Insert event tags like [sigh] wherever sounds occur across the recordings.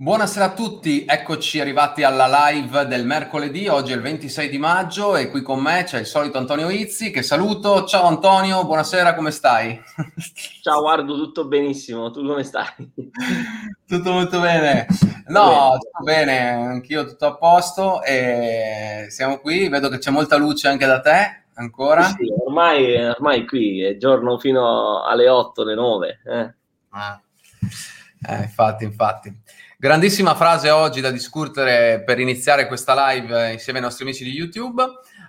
Buonasera a tutti, eccoci arrivati alla live del mercoledì, oggi è il 26 di maggio e qui con me c'è il solito Antonio Izzi che saluto. Ciao Antonio, buonasera, come stai? [laughs] Ciao guardo, tutto benissimo, tu come stai? [laughs] Tutto molto bene. No, bene. tutto bene, anch'io tutto a posto e siamo qui, vedo che c'è molta luce anche da te ancora. Sì, ormai, ormai qui è giorno fino alle 8, alle 9. Eh. Ah. Eh, infatti, infatti. Grandissima frase oggi da discutere per iniziare questa live insieme ai nostri amici di YouTube.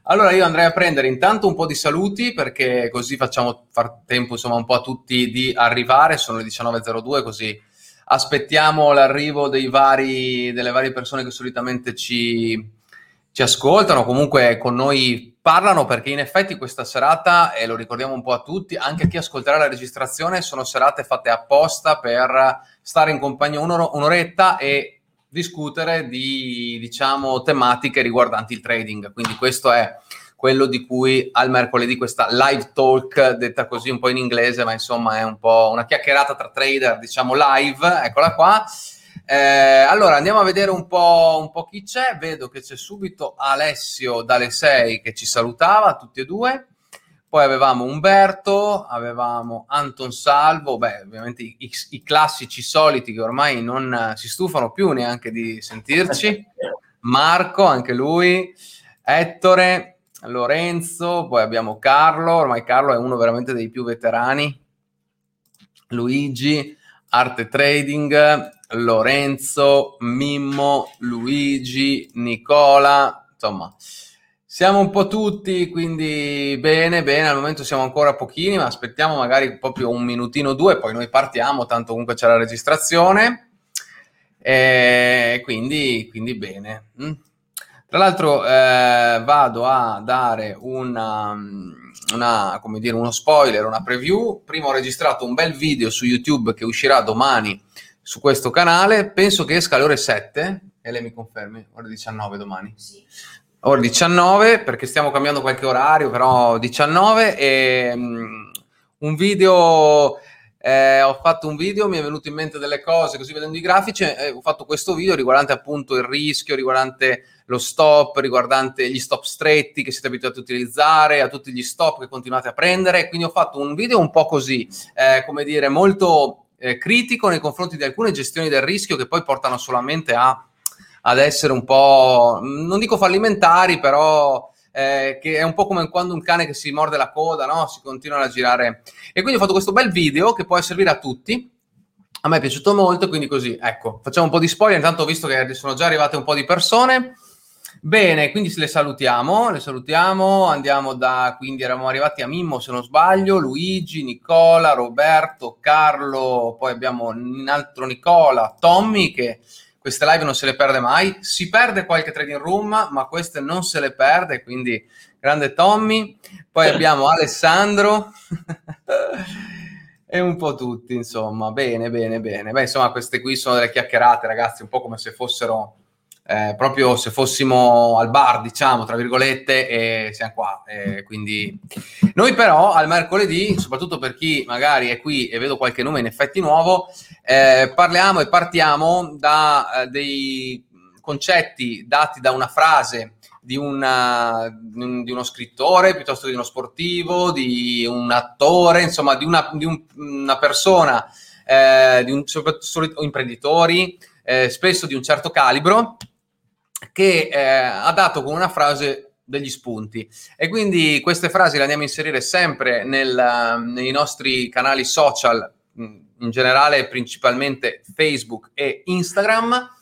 Allora io andrei a prendere intanto un po' di saluti perché così facciamo far tempo insomma un po' a tutti di arrivare, sono le 19.02 così aspettiamo l'arrivo dei vari, delle varie persone che solitamente ci, ci ascoltano, comunque con noi parlano perché in effetti questa serata, e lo ricordiamo un po' a tutti, anche a chi ascolterà la registrazione, sono serate fatte apposta per stare in compagnia un'or- un'oretta e discutere di, diciamo, tematiche riguardanti il trading. Quindi questo è quello di cui al mercoledì questa live talk, detta così un po' in inglese, ma insomma è un po' una chiacchierata tra trader, diciamo live, eccola qua. Eh, allora andiamo a vedere un po', un po', chi c'è. Vedo che c'è subito Alessio dalle 6 che ci salutava, tutti e due. Poi avevamo Umberto, avevamo Anton Salvo, beh, ovviamente i, i, classici soliti che ormai non si stufano più neanche di sentirci. [laughs] Marco, anche lui, Ettore, Lorenzo, poi abbiamo Carlo, ormai Carlo è uno veramente dei più veterani. Luigi, Arte Trading, Lorenzo, Mimmo, Luigi, Nicola, insomma, siamo un po' tutti, quindi bene, bene, al momento siamo ancora pochini, ma aspettiamo magari proprio un minutino o due, poi noi partiamo, tanto comunque c'è la registrazione, e quindi, quindi bene. Mm. Tra l'altro eh, vado a dare una, una, come dire, uno spoiler, una preview. Prima ho registrato un bel video su YouTube che uscirà domani su questo canale. Penso che esca alle ore 7 e lei mi confermi, ore 19 domani. Sì. Ore 19 perché stiamo cambiando qualche orario, però 19 e um, un video eh, ho fatto un video, mi è venuto in mente delle cose, così vedendo i grafici, eh, ho fatto questo video riguardante appunto il rischio, riguardante lo stop, riguardante gli stop stretti che siete abituati a utilizzare, a tutti gli stop che continuate a prendere. Quindi ho fatto un video un po' così, eh, come dire, molto eh, critico nei confronti di alcune gestioni del rischio che poi portano solamente a, ad essere un po', non dico fallimentari, però eh, che è un po' come quando un cane che si morde la coda, no? Si continua a girare. E quindi ho fatto questo bel video che può servire a tutti. A me è piaciuto molto, quindi così, ecco, facciamo un po' di spoiler. Intanto ho visto che sono già arrivate un po' di persone. Bene, quindi le salutiamo, le salutiamo, andiamo da, quindi eravamo arrivati a Mimmo se non sbaglio, Luigi, Nicola, Roberto, Carlo, poi abbiamo un altro Nicola, Tommy che queste live non se le perde mai, si perde qualche trading room, ma queste non se le perde, quindi grande Tommy. Poi abbiamo Alessandro [laughs] e un po' tutti, insomma. Bene, bene, bene. Beh, insomma, queste qui sono delle chiacchierate, ragazzi, un po' come se fossero eh, proprio se fossimo al bar, diciamo, tra virgolette, e siamo qua. Eh, quindi noi però al mercoledì, soprattutto per chi magari è qui e vedo qualche nome in effetti nuovo, eh, parliamo e partiamo da eh, dei concetti dati da una frase di, una, di, uno scrittore piuttosto che di uno sportivo, di un attore, insomma, di una, di un, una persona, eh, di un imprenditori, eh, spesso di un certo calibro, che eh, ha dato con una frase degli spunti. E quindi queste frasi le andiamo a inserire sempre nel, nei nostri canali social in generale principalmente Facebook e Instagram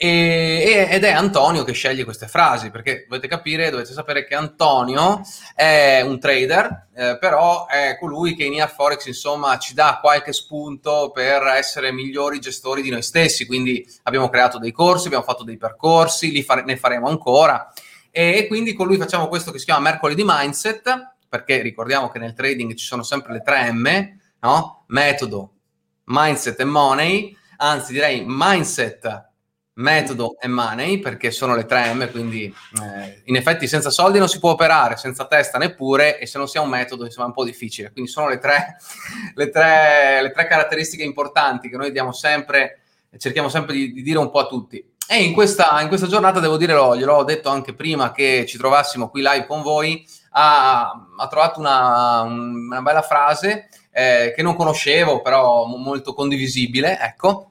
e, ed è Antonio che sceglie queste frasi perché dovete capire, dovete sapere che Antonio è un trader, eh, però è colui che in IA Forex insomma ci dà qualche spunto per essere migliori gestori di noi stessi, quindi abbiamo creato dei corsi, abbiamo fatto dei percorsi, fare, ne faremo ancora. E, e quindi con lui facciamo questo che si chiama mercoledì mindset perché ricordiamo che nel trading ci sono sempre le tre M, no? Metodo, mindset e money, anzi direi mindset metodo e money perché sono le tre M, quindi eh, in effetti senza soldi non si può operare, senza testa neppure e se non si ha un metodo insomma è un po' difficile. Quindi sono le tre, [laughs] le tre, le tre caratteristiche importanti che noi diamo sempre cerchiamo sempre di, di dire un po' a tutti. E in questa, in questa giornata devo dire, gliel'ho detto anche prima che ci trovassimo qui live con voi, ha, ha trovato una, una, bella frase eh, che non conoscevo, però molto condivisibile, ecco,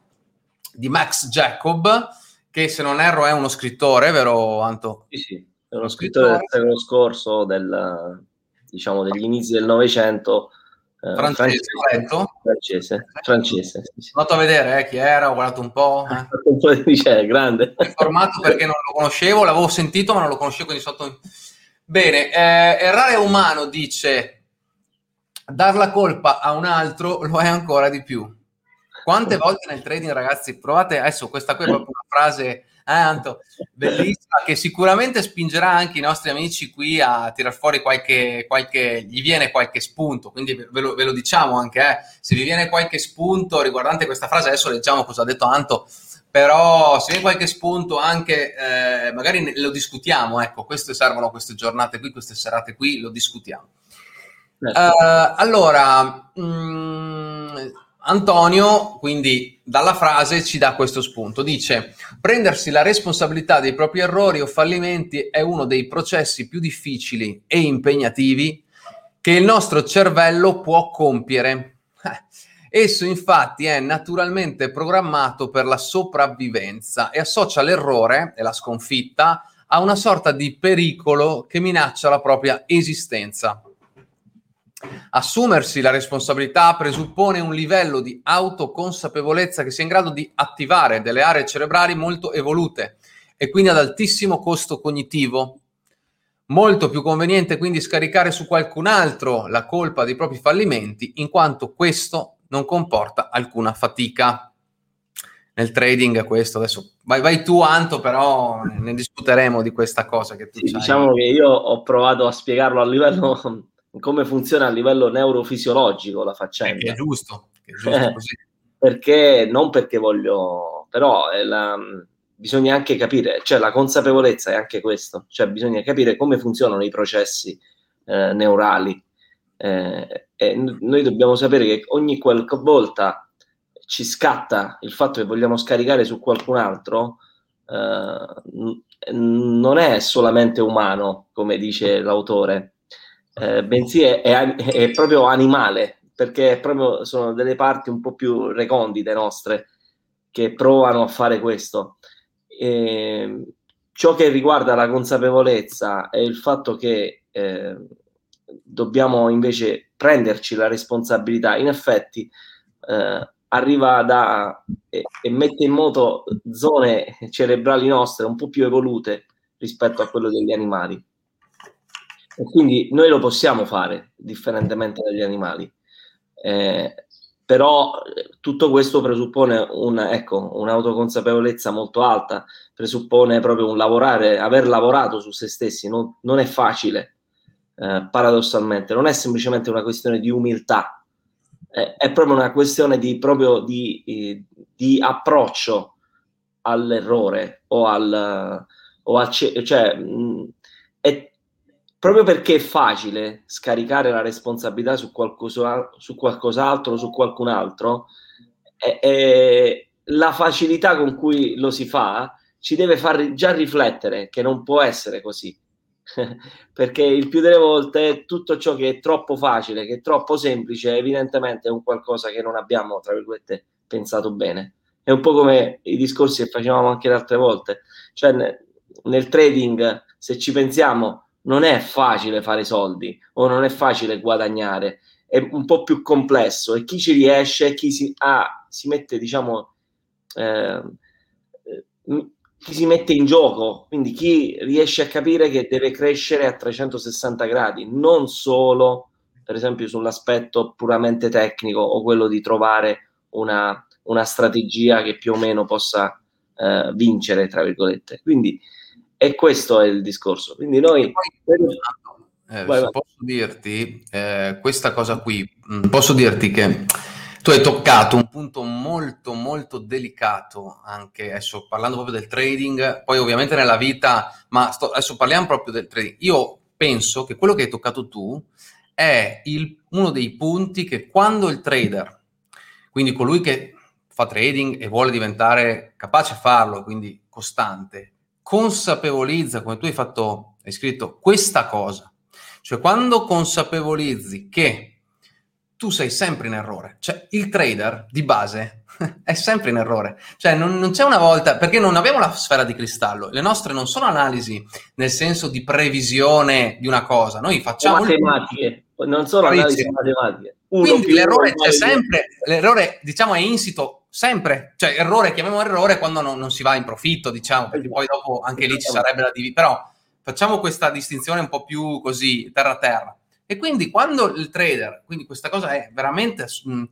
di Max Jacob, che se non erro è uno scrittore, vero Anto? Sì, sì, è uno scrittore del secolo scorso, del, diciamo degli inizi del Novecento, eh, francese, francese, francese, sì, sì. Andato a vedere eh, chi era, ho guardato un po'. Eh. [laughs] un po' di grande. informato perché non lo conoscevo, l'avevo sentito ma non lo conoscevo, quindi sotto... Bene, eh, errare umano, dice, dar la colpa a un altro lo è ancora di più. Quante volte nel trading, ragazzi, provate, adesso questa qui è proprio una frase eh, Anto, bellissima, che sicuramente spingerà anche i nostri amici qui a tirar fuori qualche, qualche gli viene qualche spunto, quindi ve lo, ve lo diciamo anche, eh, se vi viene qualche spunto riguardante questa frase, adesso leggiamo cosa ha detto Anto, però se viene qualche spunto anche, eh, magari lo discutiamo, ecco, queste servono queste giornate qui, queste serate qui, lo discutiamo. Uh, allora, mh, mm, Antonio, quindi dalla frase ci dà questo spunto. Dice: Prendersi la responsabilità dei propri errori o fallimenti è uno dei processi più difficili e impegnativi che il nostro cervello può compiere. Eh, esso infatti è naturalmente programmato per la sopravvivenza e associa l'errore e la sconfitta a una sorta di pericolo che minaccia la propria esistenza. Assumersi la responsabilità presuppone un livello di autoconsapevolezza che sia in grado di attivare delle aree cerebrali molto evolute e quindi ad altissimo costo cognitivo. Molto più conveniente quindi scaricare su qualcun altro la colpa dei propri fallimenti, in quanto questo non comporta alcuna fatica. Nel trading questo, adesso vai, vai tu Anto, però ne discuteremo di questa cosa che tu sì, Diciamo che io ho provato a spiegarlo a livello come funziona a livello neurofisiologico la faccenda. È giusto, è giusto così. perché non perché voglio, però la, bisogna anche capire, cioè la consapevolezza è anche questo, cioè bisogna capire come funzionano i processi eh, neurali. Eh, e noi dobbiamo sapere che ogni qualche volta ci scatta il fatto che vogliamo scaricare su qualcun altro, eh, non è solamente umano, come dice l'autore, eh, bensì è, è, è, proprio animale, perché proprio sono delle parti un po' più recondite nostre che provano a fare questo. E ciò che riguarda la consapevolezza è il fatto che eh, dobbiamo invece prenderci la responsabilità. In effetti, eh, arriva da e, e, mette in moto zone cerebrali nostre un po' più evolute rispetto a quello degli animali. E quindi noi lo possiamo fare differentemente dagli animali. Eh, però tutto questo presuppone un, ecco, un'autoconsapevolezza molto alta, presuppone proprio un lavorare, aver lavorato su se stessi, non, non è facile, eh, paradossalmente, non è semplicemente una questione di umiltà, è, è proprio una questione di, proprio di, di approccio all'errore o al, o al cioè, mh, proprio perché è facile scaricare la responsabilità su, qualcosa, su qualcos'altro, su qualcun altro, è, è, la facilità con cui lo si fa ci deve far già riflettere che non può essere così. [laughs] perché il più delle volte tutto ciò che è troppo facile, che è troppo semplice, evidentemente è un qualcosa che non abbiamo, tra virgolette, pensato bene. È un po' come i discorsi che facevamo anche le altre volte. Cioè, nel trading, se ci pensiamo, non è facile fare soldi o non è facile guadagnare, è un po' più complesso e chi ci riesce, chi si, ah, si mette, diciamo, eh, chi si mette in gioco, quindi chi riesce a capire che deve crescere a 360 gradi, non solo, per esempio, sull'aspetto puramente tecnico o quello di trovare una, una strategia che più o meno possa eh, vincere, tra virgolette. Quindi e questo è il discorso. Quindi noi... Eh, posso dirti eh, questa cosa qui, mm, posso dirti che tu hai toccato un punto molto molto delicato anche adesso parlando proprio del trading, poi ovviamente nella vita, ma sto, adesso parliamo proprio del trading. Io penso che quello che hai toccato tu è il, uno dei punti che quando il trader, quindi colui che fa trading e vuole diventare capace a farlo, quindi costante, consapevolizza, come tu hai fatto, hai scritto, questa cosa. Cioè, quando consapevolizzi che tu sei sempre in errore, cioè il trader di base [laughs] è sempre in errore. Cioè, non, non, c'è una volta, perché non abbiamo la sfera di cristallo, le nostre non sono analisi nel senso di previsione di una cosa, noi facciamo... Matematiche, non sono analisi matematiche. Uno Quindi l'errore c'è sempre, l'errore diciamo è insito sempre, cioè errore, chiamiamo errore quando non, non si va in profitto, diciamo, perché poi dopo anche lì ci sarebbe la divisione, però facciamo questa distinzione un po' più così, terra terra. E quindi quando il trader, quindi questa cosa è veramente, mh,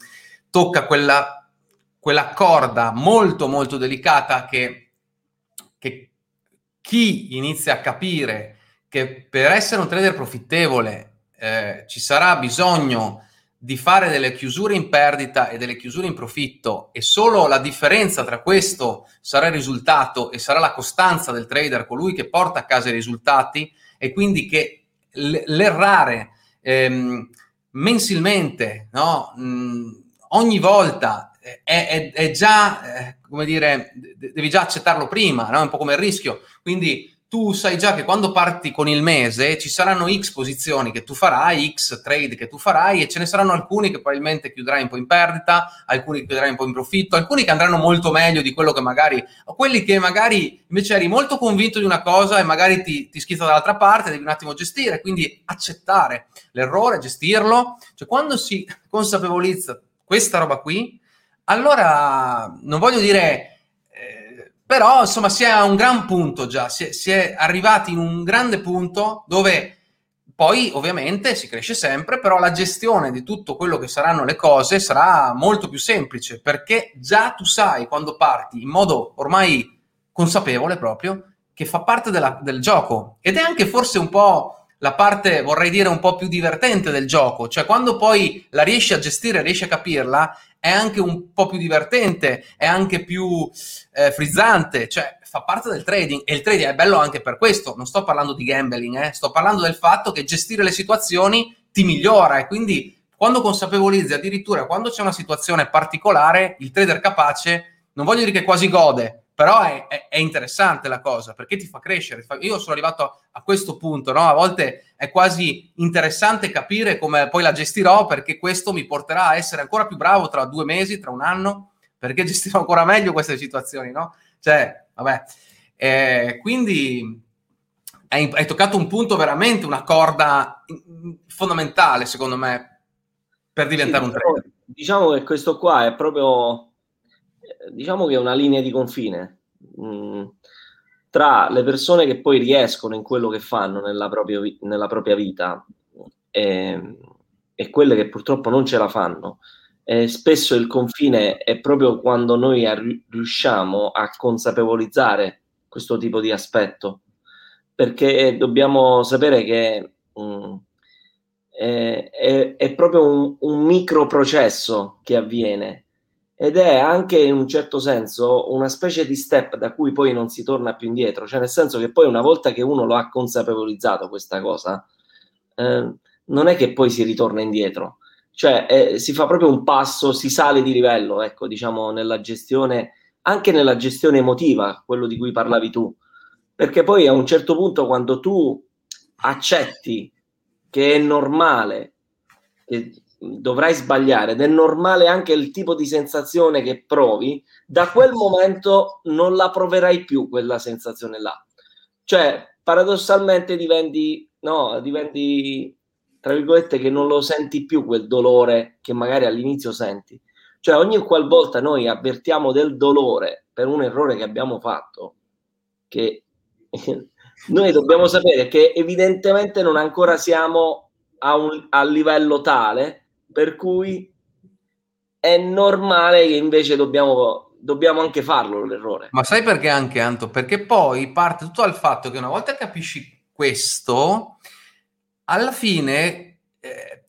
tocca quella quella corda molto molto delicata che, che chi inizia a capire che per essere un trader profittevole eh, ci sarà bisogno di fare delle chiusure in perdita e delle chiusure in profitto e solo la differenza tra questo sarà il risultato e sarà la costanza del trader, colui che porta a casa i risultati e quindi che l'errare ehm, mensilmente, no? Mh, ogni volta è, è, è già, eh, come dire, devi già accettarlo prima, no? è un po' come il rischio. Quindi tu sai già che quando parti con il mese ci saranno X posizioni che tu farai, X trade che tu farai e ce ne saranno alcuni che probabilmente chiuderai un po' in perdita, alcuni che chiuderai un po' in profitto, alcuni che andranno molto meglio di quello che magari, o quelli che magari invece eri molto convinto di una cosa e magari ti, ti schizza dall'altra parte, devi un attimo gestire, quindi accettare l'errore, gestirlo. Cioè quando si consapevolizza questa roba qui, allora, non voglio dire, però insomma si è a un gran punto già, si è, si è arrivati in un grande punto dove poi ovviamente si cresce sempre, però la gestione di tutto quello che saranno le cose sarà molto più semplice perché già tu sai quando parti in modo ormai consapevole proprio che fa parte della, del gioco. Ed è anche forse un po' la parte, vorrei dire, un po' più divertente del gioco, cioè quando poi la riesci a gestire, riesci a capirla, è anche un po' più divertente, è anche più eh, frizzante, cioè fa parte del trading e il trading è bello anche per questo, non sto parlando di gambling, eh, sto parlando del fatto che gestire le situazioni ti migliora e quindi quando consapevolizzi addirittura quando c'è una situazione particolare, il trader capace, non voglio dire che quasi gode, però è, è, è, interessante la cosa perché ti fa crescere. Io sono arrivato a, a questo punto, no? a volte è quasi interessante capire come poi la gestirò perché questo mi porterà a essere ancora più bravo tra due mesi, tra un anno, perché [laughs] gestirò ancora meglio queste situazioni, no? Cioè, vabbè. Eh, quindi hai, hai toccato un punto veramente, una corda fondamentale, secondo me, per diventare sì, un trader. Diciamo che questo qua è proprio diciamo che è una linea di confine mh, mm, tra le persone che poi riescono in quello che fanno nella, propria, nella propria vita e, e, quelle che purtroppo non ce la fanno. E spesso il confine è proprio quando noi riusciamo a consapevolizzare questo tipo di aspetto, perché dobbiamo sapere che mh, mm, è, è, è, proprio un, un micro processo che avviene ed è anche in un certo senso una specie di step da cui poi non si torna più indietro, cioè nel senso che poi una volta che uno lo ha consapevolizzato questa cosa, eh, non è che poi si ritorna indietro, cioè eh, si fa proprio un passo, si sale di livello, ecco, diciamo nella gestione, anche nella gestione emotiva, quello di cui parlavi tu, perché poi a un certo punto quando tu accetti che è normale che dovrai sbagliare ed è normale anche il tipo di sensazione che provi, da quel momento non la proverai più quella sensazione là. Cioè, paradossalmente diventi, no, diventi, tra virgolette, che non lo senti più quel dolore che magari all'inizio senti. Cioè, ogni qualvolta noi avvertiamo del dolore per un errore che abbiamo fatto, che [laughs] noi dobbiamo sapere che evidentemente non ancora siamo a, un, a livello tale per cui è normale che invece dobbiamo, dobbiamo anche farlo l'errore. Ma sai perché anche Anto? Perché poi parte tutto dal fatto che una volta capisci questo, alla fine eh,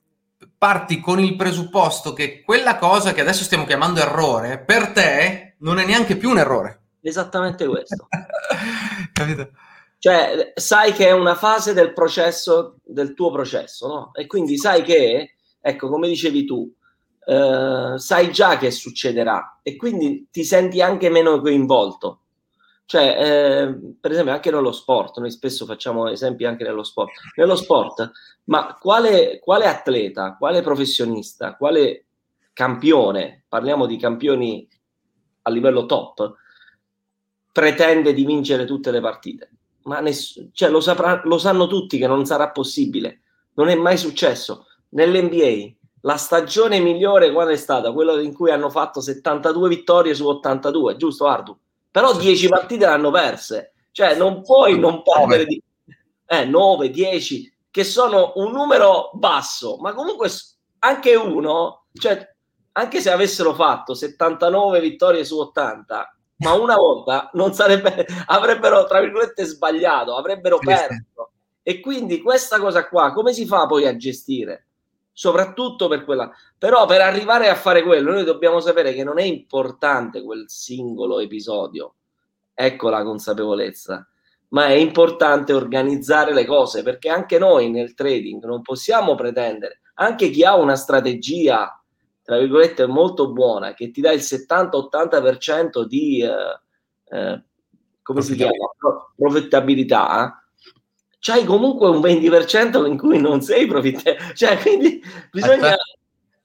parti con il presupposto che quella cosa che adesso stiamo chiamando errore, per te non è neanche più un errore. Esattamente questo. [laughs] Capito? Cioè, sai che è una fase del processo, del tuo processo, no? E quindi sai che ecco, come dicevi tu, eh, sai già che succederà e quindi ti senti anche meno coinvolto. Cioè, eh, per esempio, anche nello sport, noi spesso facciamo esempi anche nello sport. Nello sport, ma quale, quale atleta, quale professionista, quale campione, parliamo di campioni a livello top, pretende di vincere tutte le partite? Ma ness- cioè, lo, saprà, lo sanno tutti che non sarà possibile. Non è mai successo. Nell'NBA, la stagione migliore quando è stata? Quella in cui hanno fatto 72 vittorie su 82, giusto Ardu? Però 10 partite l'hanno perse. Cioè non puoi non perdere di eh, 9, 10, che sono un numero basso, ma comunque anche uno, cioè anche se avessero fatto 79 vittorie su 80, ma una [laughs] volta non sarebbe, avrebbero tra virgolette sbagliato, avrebbero perso. E quindi questa cosa qua, come si fa poi a gestire? Soprattutto per quella. Però per arrivare a fare quello, noi dobbiamo sapere che non è importante quel singolo episodio. Ecco la consapevolezza. Ma è importante organizzare le cose perché anche noi nel trading non possiamo pretendere, anche chi ha una strategia, tra virgolette, molto buona, che ti dà il 70-80% di eh, eh, come si chiama? profittabilità c'hai comunque un 20% in cui non sei profittevole. Cioè, quindi bisogna,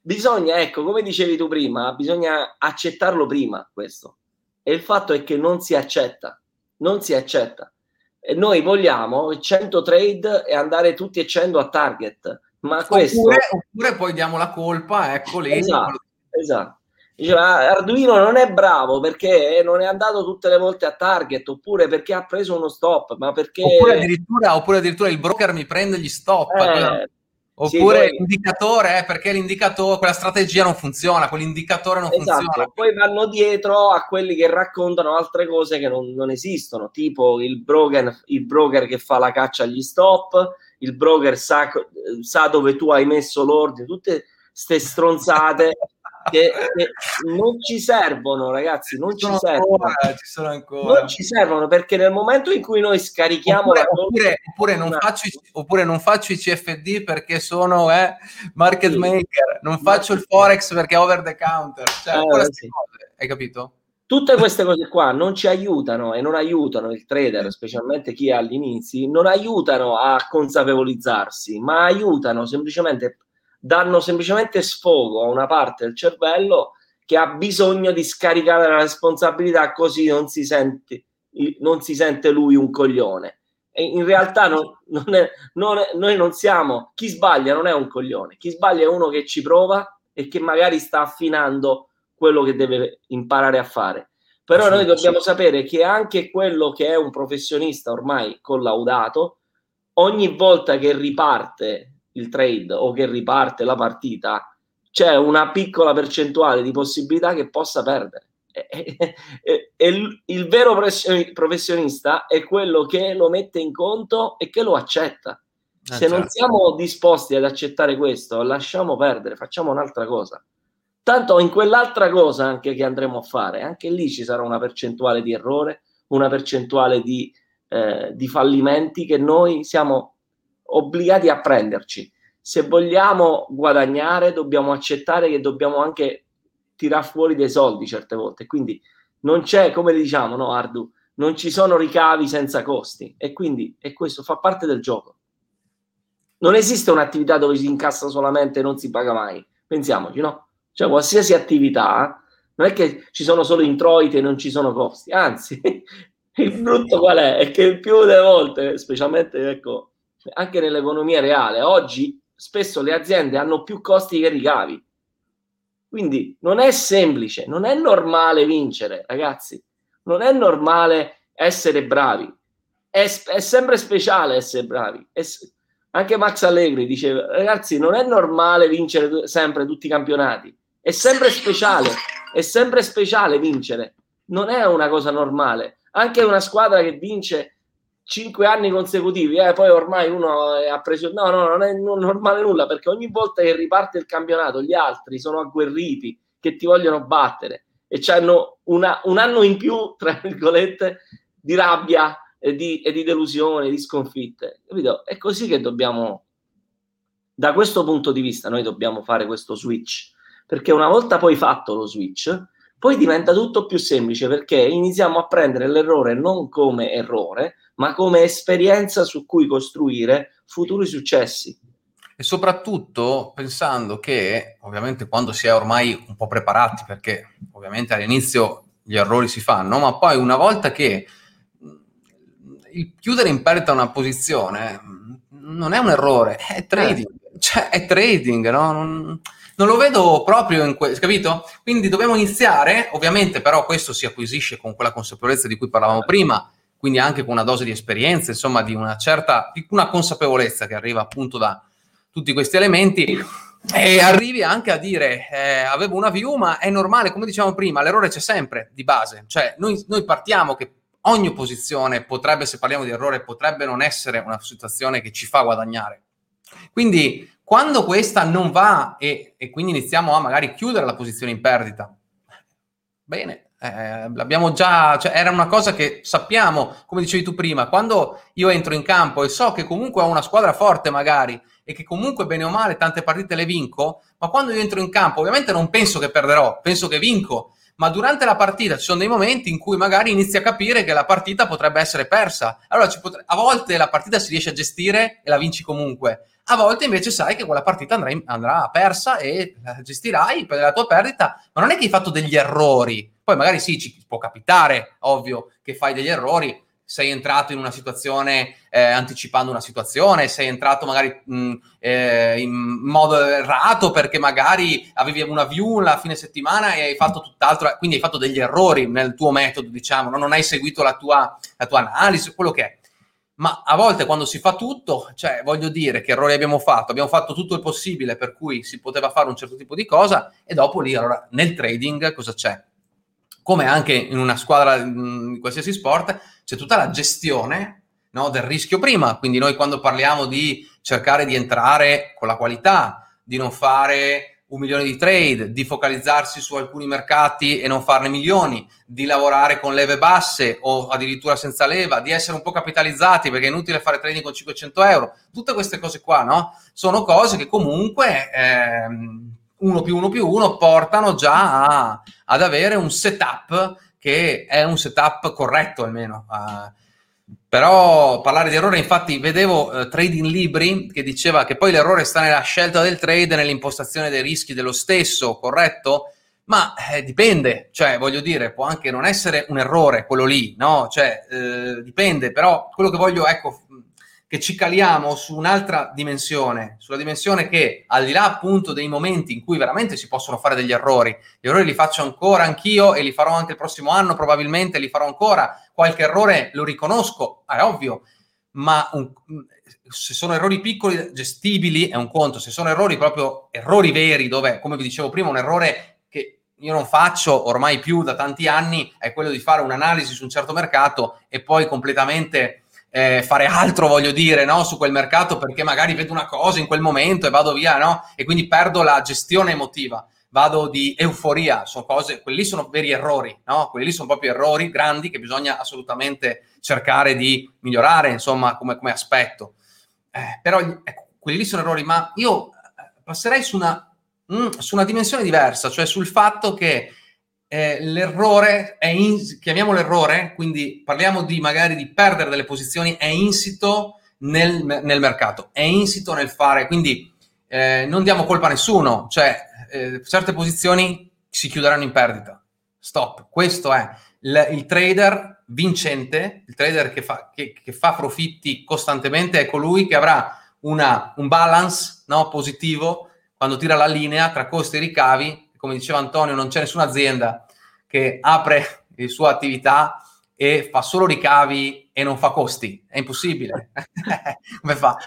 bisogna, ecco, come dicevi tu prima, bisogna accettarlo prima questo. E il fatto è che non si accetta, non si accetta. E noi vogliamo 100 trade e andare tutti e 100 a target. Ma questo... Oppure, oppure poi diamo la colpa, ecco lì. Esatto, esatto. Diceva, Arduino non è bravo perché non è andato tutte le volte a target oppure perché ha preso uno stop, ma perché... Oppure addirittura, oppure addirittura il broker mi prende gli stop. Eh, oppure sì, l'indicatore, eh, perché l'indicatore, quella strategia non funziona, quell'indicatore non esatto, funziona. Poi vanno dietro a quelli che raccontano altre cose che non, non esistono, tipo il broker, il broker, che fa la caccia agli stop, il broker sa, sa dove tu hai messo l'ordine, tutte ste stronzate [laughs] che, che, non ci servono, ragazzi, non ci, ci servono. Ancora, ci sono ancora. Non ci servono perché nel momento in cui noi scarichiamo oppure, oppure, oppure, non, faccio, oppure non faccio i CFD perché sono eh, market sì. maker, non faccio il forex perché è over the counter, cioè, eh, sì. hai capito? Tutte queste cose qua non ci aiutano e non aiutano il trader, specialmente chi è all'inizio, non aiutano a consapevolizzarsi, ma aiutano semplicemente danno semplicemente sfogo a una parte del cervello che ha bisogno di scaricare la responsabilità così non si sente, non si sente lui un coglione. E in realtà non, non è, non è, noi non siamo, chi sbaglia non è un coglione, chi sbaglia è uno che ci prova e che magari sta affinando quello che deve imparare a fare. Però noi dobbiamo sapere che anche quello che è un professionista ormai collaudato, ogni volta che riparte il trade o che riparte la partita, c'è una piccola percentuale di possibilità che possa perdere. E, e, e il, vero professionista è quello che lo mette in conto e che lo accetta. Eh, Se certo. non siamo disposti ad accettare questo, lasciamo perdere, facciamo un'altra cosa. Tanto in quell'altra cosa anche che andremo a fare, anche lì ci sarà una percentuale di errore, una percentuale di, eh, di fallimenti che noi siamo obbligati a prenderci. Se vogliamo guadagnare, dobbiamo accettare che dobbiamo anche tirare fuori dei soldi certe volte. Quindi non c'è, come diciamo, no, Ardu, non ci sono ricavi senza costi. E quindi e questo fa parte del gioco. Non esiste un'attività dove si incassa solamente e non si paga mai. Pensiamoci, no? Cioè, qualsiasi attività non è che ci sono solo introiti e non ci sono costi, anzi, [laughs] il brutto qual è? È che più delle volte, specialmente ecco, anche nell'economia reale. Oggi spesso le aziende hanno più costi che ricavi. Quindi non è semplice, non è normale vincere, ragazzi. Non è normale essere bravi. È, è sempre speciale essere bravi. È, anche Max Allegri diceva, ragazzi, non è normale vincere sempre tutti i campionati. È sempre speciale, è sempre speciale vincere. Non è una cosa normale. Anche una squadra che vince cinque anni consecutivi, eh, poi ormai uno ha preso. No, no, non è normale nulla perché ogni volta che riparte il campionato, gli altri sono agguerriti che ti vogliono battere e hanno un anno in più, tra virgolette, di rabbia e di, e di delusione, di sconfitte. Capito? È così che dobbiamo, da questo punto di vista, noi dobbiamo fare questo switch perché una volta poi fatto lo switch, poi diventa tutto più semplice perché iniziamo a prendere l'errore non come errore, ma come esperienza su cui costruire futuri successi. E soprattutto pensando che, ovviamente, quando si è ormai un po' preparati, perché ovviamente all'inizio gli errori si fanno, ma poi una volta che il chiudere in perdita una posizione non è un errore, è trading. Cioè è trading, no? Non, non lo vedo proprio in questo, capito? Quindi dobbiamo iniziare, ovviamente però questo si acquisisce con quella consapevolezza di cui parlavamo prima, quindi anche con una dose di esperienza, insomma di una certa, di una consapevolezza che arriva appunto da tutti questi elementi e arrivi anche a dire eh, avevo una view ma è normale, come dicevamo prima, l'errore c'è sempre di base, cioè noi, noi partiamo che ogni posizione potrebbe, se parliamo di errore, potrebbe non essere una situazione che ci fa guadagnare. Quindi quando questa non va e, e quindi iniziamo a magari chiudere la posizione in perdita, bene, eh, l'abbiamo già, cioè era una cosa che sappiamo, come dicevi tu prima, quando io entro in campo e so che comunque ho una squadra forte magari e che comunque bene o male tante partite le vinco, ma quando io entro in campo ovviamente non penso che perderò, penso che vinco ma durante la partita ci sono dei momenti in cui magari inizi a capire che la partita potrebbe essere persa. Allora, potre... a volte la partita si riesce a gestire e la vinci comunque, a volte invece sai che quella partita andrà, andrà persa e la gestirai per la tua perdita, ma non è che hai fatto degli errori. Poi magari sì, ci può capitare, ovvio, che fai degli errori, sei entrato in una situazione eh, anticipando una situazione, sei entrato magari mh, eh, in modo errato perché magari avevi una view la fine settimana e hai fatto tutt'altro, quindi hai fatto degli errori nel tuo metodo, diciamo, no? non hai seguito la tua, la tua analisi, quello che è. Ma a volte quando si fa tutto, cioè voglio dire che errori abbiamo fatto, abbiamo fatto tutto il possibile per cui si poteva fare un certo tipo di cosa e dopo lì allora nel trading cosa c'è? Come anche in una squadra di qualsiasi sport, c'è tutta la gestione no, del rischio prima. Quindi noi quando parliamo di cercare di entrare con la qualità, di non fare un milione di trade, di focalizzarsi su alcuni mercati e non farne milioni, di lavorare con leve basse o addirittura senza leva, di essere un po' capitalizzati perché è inutile fare trading con 500 euro. Tutte queste cose qua, no? Sono cose che comunque ehm, uno più uno più uno portano già a, ad avere un setup che è un setup corretto almeno. Uh, però parlare di errore, infatti vedevo uh, Trading Libri che diceva che poi l'errore sta nella scelta del trade, nell'impostazione dei rischi dello stesso, corretto? Ma eh, dipende, cioè voglio dire, può anche non essere un errore quello lì, no? Cioè eh, dipende, però quello che voglio, ecco, che ci caliamo su un'altra dimensione, sulla dimensione che al di là appunto dei momenti in cui veramente si possono fare degli errori, gli errori li faccio ancora anch'io e li farò anche il prossimo anno, probabilmente li farò ancora, qualche errore lo riconosco, è ovvio, ma un, se sono errori piccoli, gestibili, è un conto, se sono errori proprio errori veri, dove come vi dicevo prima, un errore che io non faccio ormai più da tanti anni è quello di fare un'analisi su un certo mercato e poi completamente eh, fare altro, voglio dire, no? su quel mercato perché magari vedo una cosa in quel momento e vado via, no? E quindi perdo la gestione emotiva, vado di euforia, sono cose, quelli sono veri errori, no? Quelli sono proprio errori grandi che bisogna assolutamente cercare di migliorare, insomma, come, come aspetto. Eh, però ecco, quelli sono errori, ma io eh, passerei su una, mm, su una dimensione diversa, cioè sul fatto che eh, l'errore è in, chiamiamolo errore, quindi parliamo di magari di perdere delle posizioni, è insito nel, nel mercato, è insito nel fare, quindi eh, non diamo colpa a nessuno, cioè eh, certe posizioni si chiuderanno in perdita. Stop, questo è il, il trader vincente, il trader che fa, che, che fa, profitti costantemente, è colui che avrà una, un balance no, positivo quando tira la linea tra costi e ricavi come diceva Antonio, non c'è nessuna azienda che apre la sua attività e fa solo ricavi e non fa costi. È impossibile. [laughs] come fa?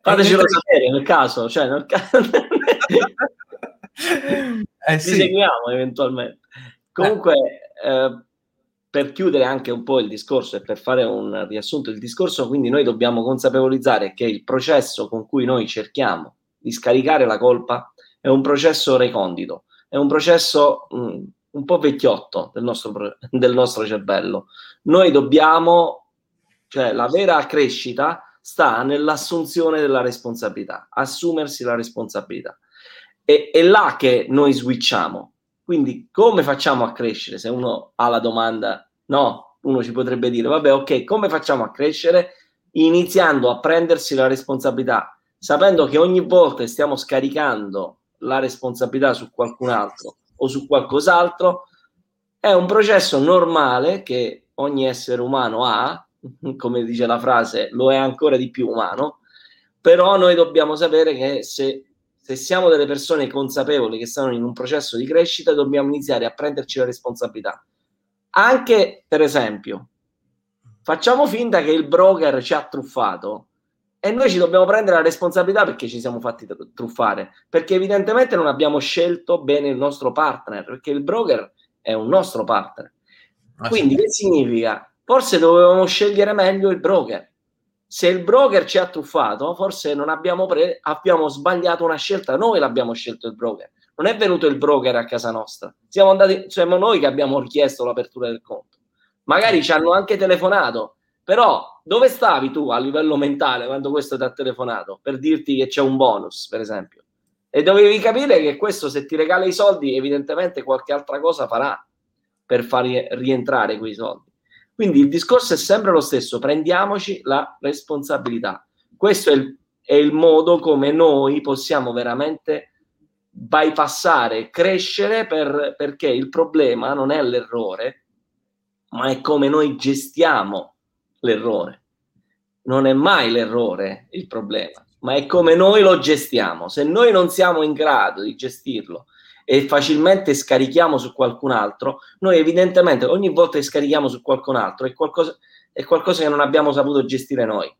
Fatecelo sapere nel caso, cioè nel caso... [laughs] eh, sì. seguiamo eventualmente. Comunque, eh, per chiudere anche un po' il discorso e per fare un riassunto del discorso, quindi noi dobbiamo consapevolizzare che il processo con cui noi cerchiamo di scaricare la colpa è un processo recondito è un processo mh, mm, un po' vecchiotto del nostro, [laughs] del nostro cervello. Noi dobbiamo, cioè la vera crescita sta nell'assunzione della responsabilità, assumersi la responsabilità. è, è là che noi switchiamo. Quindi come facciamo a crescere? Se uno ha la domanda, no, uno ci potrebbe dire, vabbè, ok, come facciamo a crescere? Iniziando a prendersi la responsabilità, sapendo che ogni volta stiamo scaricando la responsabilità su qualcun altro o su qualcos'altro, è un processo normale che ogni essere umano ha, [laughs] come dice la frase, lo è ancora di più umano, però noi dobbiamo sapere che se se siamo delle persone consapevoli che stanno in un processo di crescita, dobbiamo iniziare a prenderci la responsabilità. Anche, per esempio, facciamo finta che il broker ci ha truffato e noi ci dobbiamo prendere la responsabilità perché ci siamo fatti truffare, perché evidentemente non abbiamo scelto bene il nostro partner, perché il broker è un nostro partner. Ah, Quindi che significa? Forse dovevamo scegliere meglio il broker se il broker ci ha truffato, forse non abbiamo, pre- abbiamo sbagliato una scelta, noi l'abbiamo scelto il broker. Non è venuto il broker a casa nostra, siamo andati, siamo noi che abbiamo richiesto l'apertura del conto. Magari ci hanno anche telefonato, però dove stavi tu a livello mentale quando questo ti ha telefonato per dirti che c'è un bonus, per esempio? E dovevi capire che questo se ti regala i soldi, evidentemente qualche altra cosa farà per far rientrare quei soldi. Quindi il discorso è sempre lo stesso, prendiamoci la responsabilità. Questo è il, è il modo come noi possiamo veramente bypassare, crescere per, perché il problema non è l'errore, ma è come noi gestiamo l'errore. Non è mai l'errore il problema, ma è come noi lo gestiamo. Se noi non siamo in grado di gestirlo e facilmente scarichiamo su qualcun altro, noi evidentemente ogni volta che scarichiamo su qualcun altro è qualcosa, è qualcosa che non abbiamo saputo gestire noi.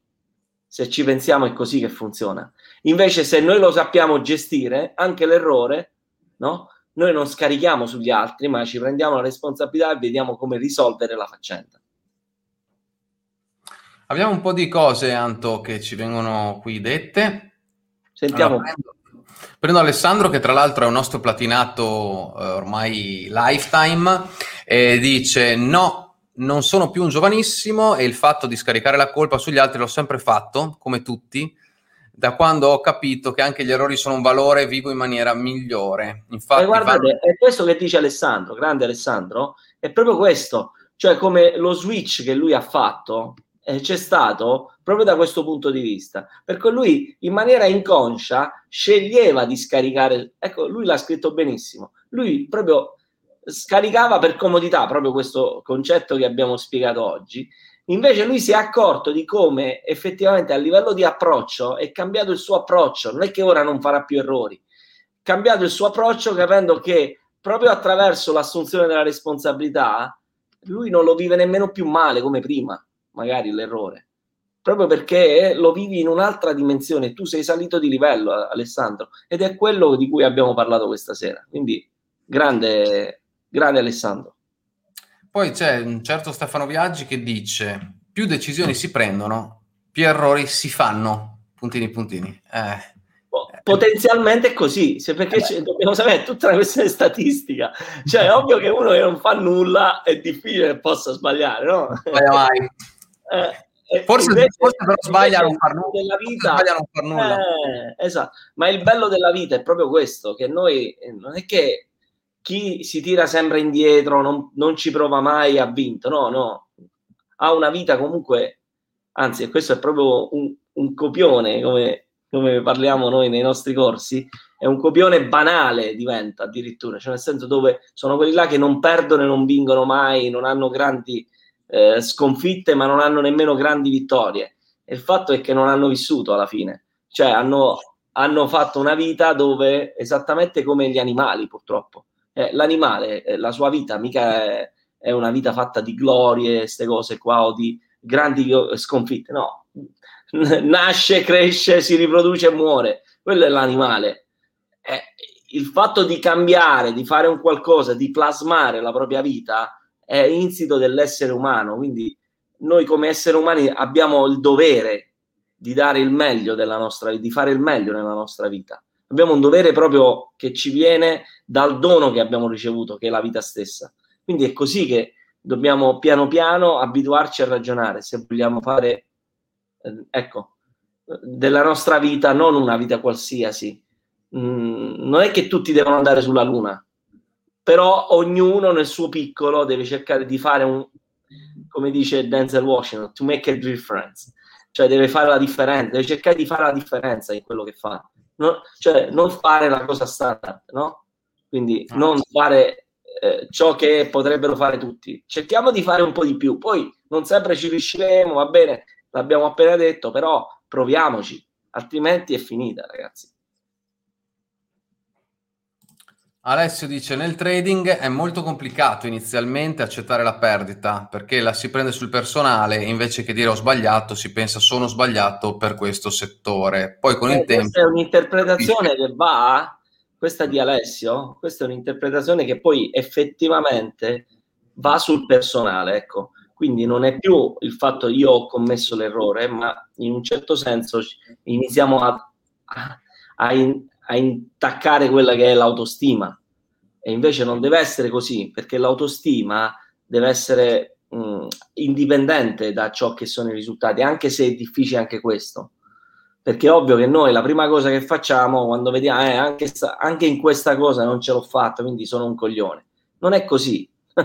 Se ci pensiamo è così che funziona. Invece se noi lo sappiamo gestire, anche l'errore, no? Noi non scarichiamo sugli altri, ma ci prendiamo la responsabilità e vediamo come risolvere la faccenda. Abbiamo un po' di cose, Anto, che ci vengono qui dette. Sentiamo. Allora, prendo, Prendo Alessandro, che tra l'altro è un nostro platinato eh, ormai lifetime, e dice: No, non sono più un giovanissimo e il fatto di scaricare la colpa sugli altri l'ho sempre fatto, come tutti. Da quando ho capito che anche gli errori sono un valore, vivo in maniera migliore. Infatti, guardate, vanno... è questo che dice Alessandro, grande Alessandro, è proprio questo, cioè come lo switch che lui ha fatto eh, c'è stato proprio da questo punto di vista. Perché lui in maniera inconscia sceglieva di scaricare, ecco, lui l'ha scritto benissimo. Lui proprio scaricava per comodità proprio questo concetto che abbiamo spiegato oggi. Invece lui si è accorto di come effettivamente a livello di approccio è cambiato il suo approccio, non è che ora non farà più errori, cambiato il suo approccio capendo che proprio attraverso l'assunzione della responsabilità lui non lo vive nemmeno più male come prima magari l'errore, proprio perché lo vivi in un'altra dimensione, tu sei salito di livello, Alessandro, ed è quello di cui abbiamo parlato questa sera. Quindi, grande, grande Alessandro. Poi c'è un certo Stefano Viaggi che dice: più decisioni si prendono, più errori si fanno. Puntini, puntini. Eh. Potenzialmente è così, se perché eh dobbiamo sapere tutta una questione statistica. Cioè, è ovvio che uno che non fa nulla è difficile che possa sbagliare, no? Vai, vai. Eh, forse, invece, forse però sbaglia a non far nulla. Vita, sbaglia non far nulla. Eh, esatto. Ma il bello della vita è proprio questo, che noi eh, non è che chi si tira sempre indietro, non, non ci prova mai, ha vinto, no, no. Ha una vita comunque, anzi, questo è proprio un, un copione, come, come parliamo noi nei nostri corsi, è un copione banale diventa addirittura, cioè nel senso dove sono quelli là che non perdono e non vincono mai, non hanno grandi eh, sconfitte, ma non hanno nemmeno grandi vittorie. E il fatto è che non hanno vissuto alla fine, cioè hanno, hanno fatto una vita dove esattamente come gli animali, purtroppo. Eh, l'animale, eh, la sua vita mica è, è, una vita fatta di glorie, queste cose qua, o di grandi sconfitte, no. Nasce, cresce, si riproduce e muore. Quello è l'animale. Eh, il fatto di cambiare, di fare un qualcosa, di plasmare la propria vita, è insito dell'essere umano, quindi noi come esseri umani abbiamo il dovere di dare il meglio della nostra vita, di fare il meglio nella nostra vita. Abbiamo un dovere proprio che ci viene dal dono che abbiamo ricevuto, che è la vita stessa. Quindi è così che dobbiamo piano piano abituarci a ragionare se vogliamo fare, eh, ecco, della nostra vita non una vita qualsiasi, mm, non è che tutti devono andare sulla Luna, però ognuno nel suo piccolo deve cercare di fare un, come dice Denzel Washington, to make a difference, cioè deve fare la differenza, deve cercare di fare la differenza in quello che fa, no? cioè non fare la cosa standard, no? Quindi ah. non fare eh, ciò che potrebbero fare tutti. Cerchiamo di fare un po' di più, poi non sempre ci riusciremo, va bene, l'abbiamo appena detto, però proviamoci, altrimenti è finita, ragazzi. Alessio dice nel trading è molto complicato inizialmente accettare la perdita perché la si prende sul personale invece che dire ho sbagliato si pensa sono sbagliato per questo settore. Poi con eh, il tempo... Questa è un'interpretazione che va, questa di Alessio, questa è un'interpretazione che poi effettivamente va sul personale, ecco. Quindi non è più il fatto io ho commesso l'errore, ma in un certo senso iniziamo a, a, a, in, a intaccare quella che è l'autostima. E invece non deve essere così, perché l'autostima deve essere mh, indipendente da ciò che sono i risultati, anche se è difficile anche questo. Perché è ovvio che noi la prima cosa che facciamo quando vediamo, eh, anche, anche in questa cosa non ce l'ho fatta, quindi sono un coglione. Non è così. [laughs]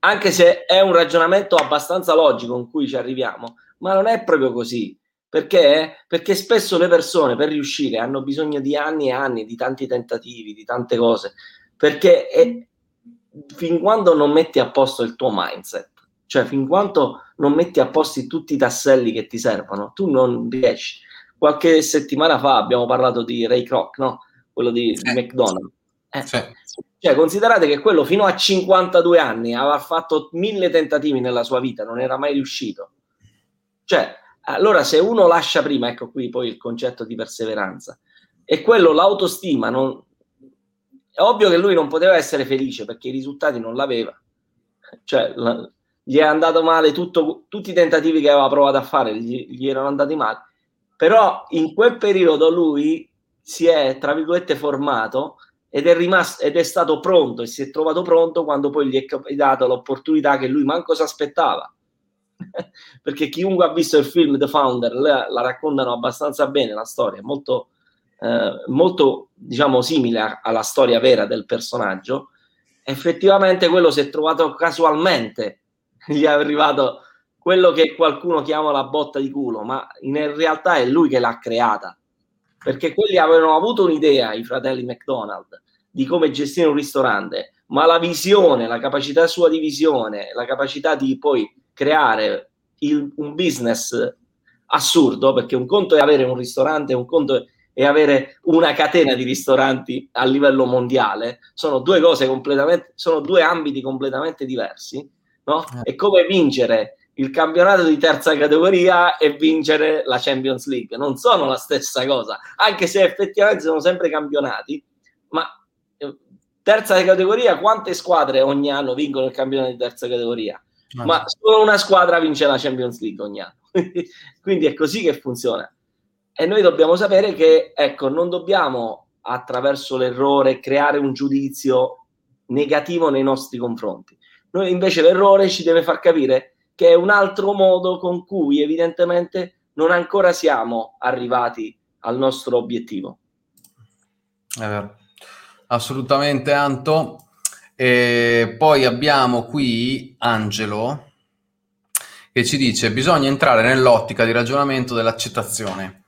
anche se è un ragionamento abbastanza logico in cui ci arriviamo, ma non è proprio così. Perché? Perché spesso le persone per riuscire hanno bisogno di anni e anni, di tanti tentativi, di tante cose, perché è, fin quando non metti a posto il tuo mindset, cioè fin quando non metti a posto tutti i tasselli che ti servono, tu non riesci. Qualche settimana fa abbiamo parlato di Ray Kroc, no? quello di, sì. di McDonald's. Eh, sì. Cioè, considerate che quello fino a 52 anni aveva fatto mille tentativi nella sua vita, non era mai riuscito. Cioè, allora, se uno lascia prima, ecco qui poi il concetto di perseveranza, e quello l'autostima, non... è ovvio che lui non poteva essere felice perché i risultati non l'aveva. Cioè, la... gli è andato male tutto, tutti i tentativi che aveva provato a fare, gli, gli erano andati male. Però in quel periodo lui si è, tra virgolette, formato ed è rimasto ed è stato pronto e si è trovato pronto quando poi gli è capitato l'opportunità che lui manco si aspettava [laughs] perché chiunque ha visto il film The Founder la, la raccontano abbastanza bene la storia, molto, eh, molto diciamo simile a, alla storia vera del personaggio. Effettivamente quello si è trovato casualmente, [laughs] gli è arrivato quello che qualcuno chiama la botta di culo, ma in realtà è lui che l'ha creata. Perché quelli avevano avuto un'idea, i fratelli McDonald, di come gestire un ristorante, ma la visione, la capacità sua di visione, la capacità di poi creare il, un business assurdo, perché un conto è avere un ristorante, un conto è avere una catena di ristoranti a livello mondiale, sono due cose completamente, sono due ambiti completamente diversi, no? Eh. È come vincere il campionato di terza categoria e vincere la Champions League, non sono la stessa cosa, anche se effettivamente sono sempre campionati, ma eh, terza categoria, quante squadre ogni anno vincono il campionato di terza categoria? Ah, ma solo una squadra vince la Champions League ogni anno. [laughs] Quindi è così che funziona. E noi dobbiamo sapere che, ecco, non dobbiamo attraverso l'errore creare un giudizio negativo nei nostri confronti. Noi invece l'errore ci deve far capire che è un altro modo con cui evidentemente non ancora siamo arrivati al nostro obiettivo. È vero. Assolutamente, Anto. E poi abbiamo qui Angelo che ci dice bisogna entrare nell'ottica di ragionamento dell'accettazione.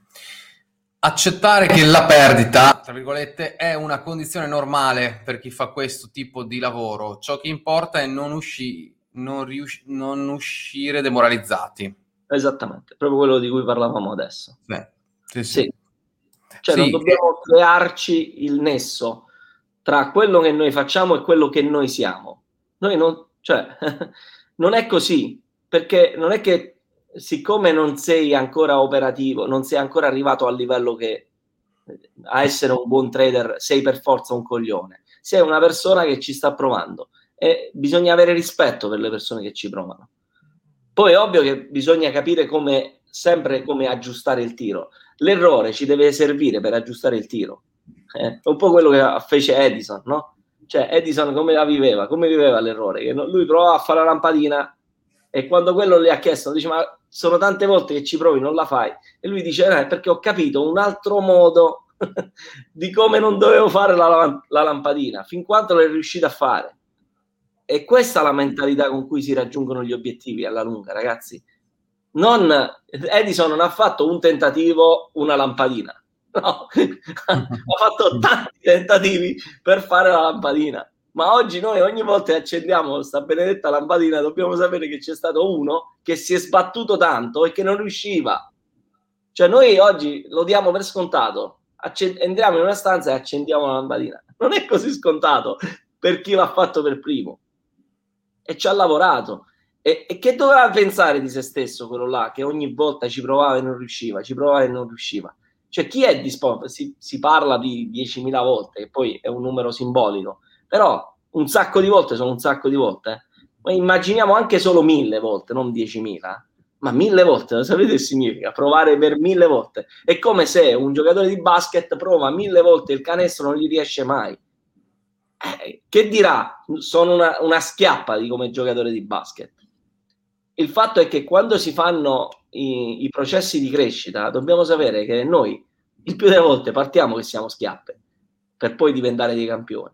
Accettare che la perdita, tra virgolette, è una condizione normale per chi fa questo tipo di lavoro. Ciò che importa è non, usci- non, rius- non uscire demoralizzati. Esattamente, proprio quello di cui parlavamo adesso. Beh, sì, sì. sì. Cioè sì. non dobbiamo crearci il nesso tra quello che noi facciamo e quello che noi siamo. Noi non, cioè, [laughs] non è così, perché non è che siccome non sei ancora operativo, non sei ancora arrivato al livello che a essere un buon trader sei per forza un coglione. Sei una persona che ci sta provando e bisogna avere rispetto per le persone che ci provano. Poi è ovvio che bisogna capire come sempre come aggiustare il tiro. L'errore ci deve servire per aggiustare il tiro eh, è un po' quello che fece Edison, no? Cioè, Edison come la viveva? Come viveva l'errore? Che lui provava a fare la lampadina e quando quello le ha chiesto, dice, ma sono tante volte che ci provi, non la fai. E lui dice, eh, perché ho capito un altro modo [laughs] di come non dovevo fare la, la lampadina, fin quando l'è riuscito a fare. E questa è la mentalità con cui si raggiungono gli obiettivi alla lunga, ragazzi. Non, Edison non ha fatto un tentativo, una lampadina. [laughs] No, ha fatto tanti tentativi per fare la lampadina. Ma oggi noi ogni volta che accendiamo questa benedetta lampadina dobbiamo sapere che c'è stato uno che si è sbattuto tanto e che non riusciva. Cioè noi oggi lo diamo per scontato. Accend- entriamo in una stanza e accendiamo la lampadina. Non è così scontato per chi l'ha fatto per primo. E ci ha lavorato. E, e, che doveva pensare di se stesso quello là, che ogni volta ci provava e non riusciva, ci provava e non riusciva. Cioè chi è disposto? Si, si parla di 10.000 volte, che poi è un numero simbolico, però un sacco di volte sono un sacco di volte. Eh. Ma immaginiamo anche solo mille volte, non 10.000. Ma mille volte, sapete che significa? Provare per mille volte. È come se un giocatore di basket prova mille volte il canestro non gli riesce mai. Eh, che dirà? Sono una, una schiappa di come giocatore di basket. Il fatto è che quando si fanno i, i processi di crescita, dobbiamo sapere che noi il più delle volte partiamo che siamo schiappe per poi diventare dei campioni.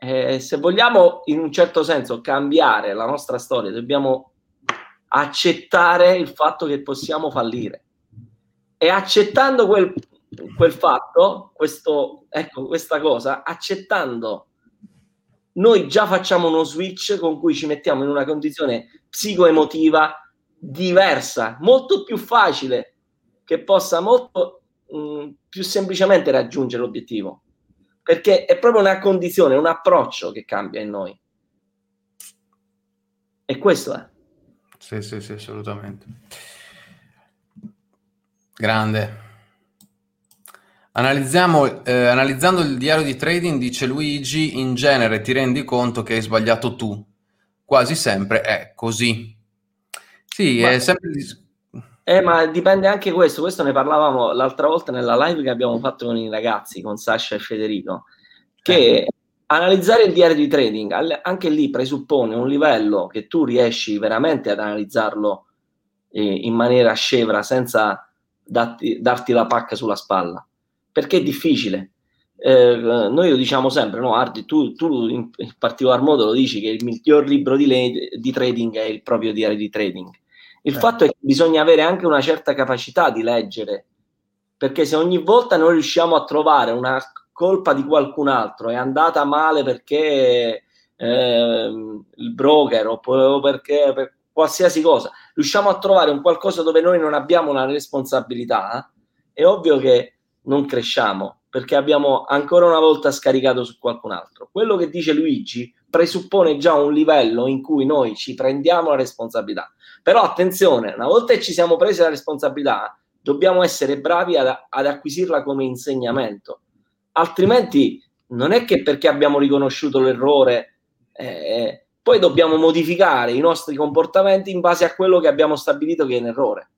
Eh, se vogliamo in un certo senso cambiare la nostra storia, dobbiamo accettare il fatto che possiamo fallire. E accettando quel, quel fatto, questo, ecco, questa cosa, accettando, noi già facciamo uno switch con cui ci mettiamo in una condizione psicoemotiva diversa, molto più facile, che possa molto mh, più semplicemente raggiungere l'obiettivo perché è proprio una condizione, un approccio che cambia in noi. E questo è. Sì, sì, sì, assolutamente. Grande. Analizziamo, eh, analizzando il diario di trading, dice Luigi, in genere ti rendi conto che hai sbagliato tu. Quasi sempre è così. Sì, Ma... è sempre eh, ma dipende anche questo, questo ne parlavamo l'altra volta nella live che abbiamo fatto con i ragazzi, con Sasha e Federico, che eh. analizzare il diario di trading anche lì presuppone un livello che tu riesci veramente ad analizzarlo eh, in maniera scevra senza darti, darti, la pacca sulla spalla, perché è difficile. Eh, noi lo diciamo sempre, no? Ardi, tu, tu in, in, particolar modo lo dici che il miglior libro di, le, di trading è il proprio diario di trading il eh. fatto è che bisogna avere anche una certa capacità di leggere, perché se ogni volta noi riusciamo a trovare una colpa di qualcun altro, è andata male perché eh, il broker o perché per qualsiasi cosa, riusciamo a trovare un qualcosa dove noi non abbiamo una responsabilità, è ovvio che non cresciamo perché abbiamo ancora una volta scaricato su qualcun altro. Quello che dice Luigi presuppone già un livello in cui noi ci prendiamo la responsabilità. Però attenzione, una volta che ci siamo presi la responsabilità, dobbiamo essere bravi ad, ad acquisirla come insegnamento. Altrimenti non è che perché abbiamo riconosciuto l'errore, eh, poi dobbiamo modificare i nostri comportamenti in base a quello che abbiamo stabilito che è un errore.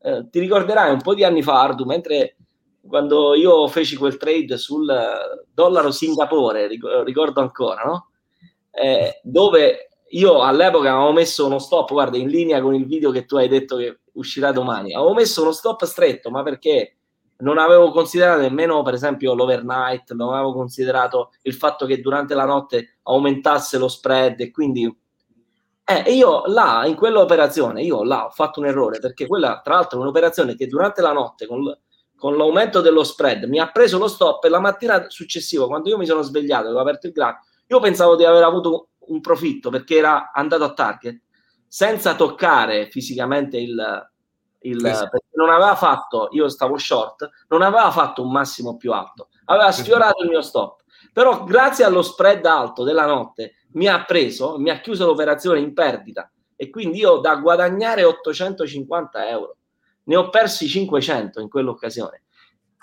Eh, ti ricorderai un po' di anni fa, Ardu, mentre quando io feci quel trade sul dollaro Singapore, ricordo ancora, no? eh, dove io all'epoca avevo messo uno stop, guarda, in linea con il video che tu hai detto che uscirà domani. Avevo messo uno stop stretto, ma perché non avevo considerato nemmeno, per esempio, l'overnight, non avevo considerato il fatto che durante la notte aumentasse lo spread e quindi eh, io là, in quell'operazione, io là ho fatto un errore perché quella, tra l'altro, è un'operazione che durante la notte con, con l'aumento dello spread mi ha preso lo stop e la mattina successiva, quando io mi sono svegliato e avevo aperto il grafico, io pensavo di aver avuto un profitto perché era andato a target senza toccare fisicamente il, il esatto. perché non aveva fatto, io stavo short, non aveva fatto un massimo più alto, aveva sfiorato il mio stop. Però grazie allo spread alto della notte mi ha preso, mi ha chiuso l'operazione in perdita e quindi io da guadagnare 850 euro ne ho persi 500 in quell'occasione.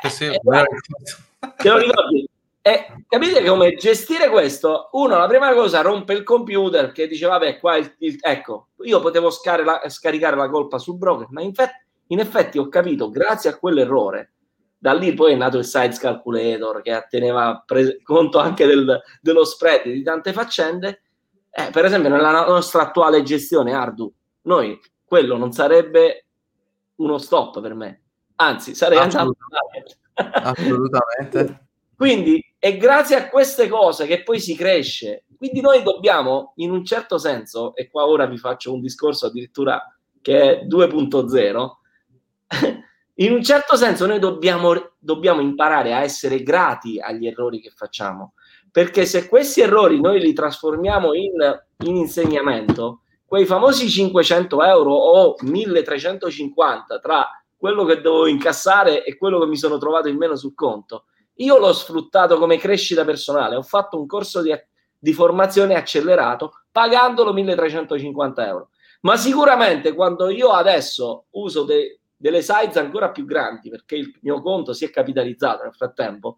Eh sì, eh, te lo ricordi? E capite come gestire questo? Uno, la prima cosa, rompe il computer che dice, vabbè, qua il, il, ecco, io potevo la, scaricare la colpa sul broker, ma in, fe- in, effetti ho capito, grazie a quell'errore, da lì poi è nato il size calculator che teneva pre- conto anche del, dello spread di tante faccende. Eh, per esempio, nella nostra attuale gestione, Ardu, noi quello non sarebbe uno stop per me, anzi, sarei andato Assolutamente. [laughs] Quindi è grazie a queste cose che poi si cresce. Quindi noi dobbiamo, in un certo senso, e qua ora vi faccio un discorso addirittura che è 2.0, [laughs] in un certo senso noi dobbiamo, dobbiamo imparare a essere grati agli errori che facciamo, perché se questi errori noi li trasformiamo in, in insegnamento, quei famosi 500 euro o 1350 tra quello che devo incassare e quello che mi sono trovato in meno sul conto, io l'ho sfruttato come crescita personale, ho fatto un corso di, di formazione accelerato pagandolo 1350 euro. Ma sicuramente quando io adesso uso de, delle size ancora più grandi perché il mio conto si è capitalizzato nel frattempo,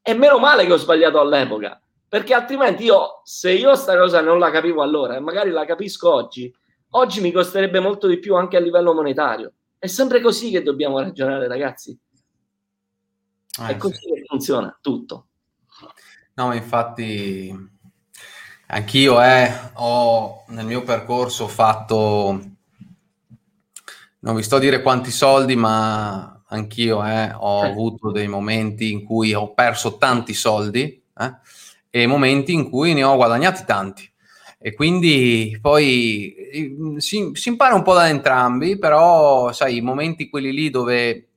è meno male che ho sbagliato all'epoca, perché altrimenti io, se io sta cosa non la capivo allora e magari la capisco oggi, oggi mi costerebbe molto di più anche a livello monetario. È sempre così che dobbiamo ragionare, ragazzi. Ah, è così sì. che funziona tutto. No, ma infatti anch'io eh, ho nel mio percorso fatto, non vi sto a dire quanti soldi, ma anch'io eh, ho eh. avuto dei momenti in cui ho perso tanti soldi eh, e momenti in cui ne ho guadagnati tanti. E quindi poi si, si impara un po' da entrambi, però sai, i momenti quelli lì dove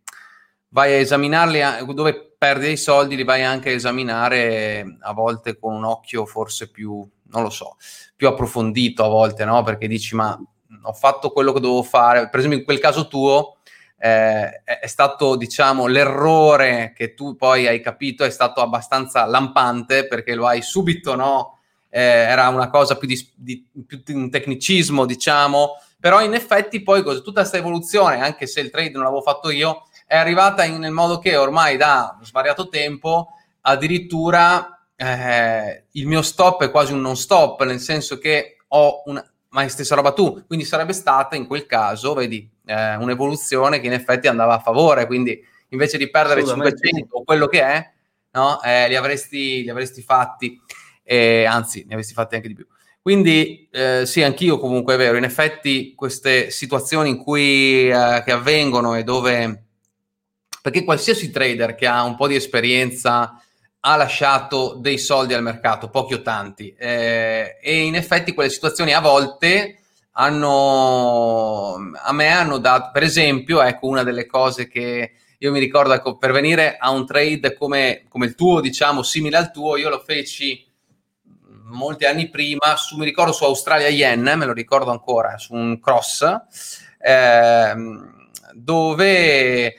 vai a esaminarli, dove perdi dei soldi, li vai anche a esaminare a volte con un occhio forse più, non lo so, più approfondito a volte, no? Perché dici, ma ho fatto quello che dovevo fare. Per esempio, in quel caso tuo eh, è stato, diciamo, l'errore che tu poi hai capito è stato abbastanza lampante perché lo hai subito, no? Eh, era una cosa più di, di, più un tecnicismo, diciamo, però in effetti poi tutta questa evoluzione, anche se il trade non l'avevo fatto io, è arrivata in, nel modo che ormai da svariato tempo addirittura eh, il mio stop è quasi un non stop, nel senso che ho una, ma è stessa roba tu, quindi sarebbe stata in quel caso, vedi, eh, un'evoluzione che in effetti andava a favore, quindi invece di perdere 500 o quello che è, no, eh, li, avresti, li avresti fatti, anzi, ne avresti fatti anche di più. Quindi eh, sì, anch'io comunque è vero, in effetti queste situazioni in cui eh, che avvengono e dove perché qualsiasi trader che ha un po' di esperienza ha lasciato dei soldi al mercato, pochi o tanti, eh, e in effetti quelle situazioni a volte hanno, a me hanno dato, per esempio, ecco una delle cose che io mi ricordo, ecco, per venire a un trade come, come il tuo, diciamo, simile al tuo, io lo feci molti anni prima, su, mi ricordo su Australia Yen, me lo ricordo ancora, su un cross, eh, dove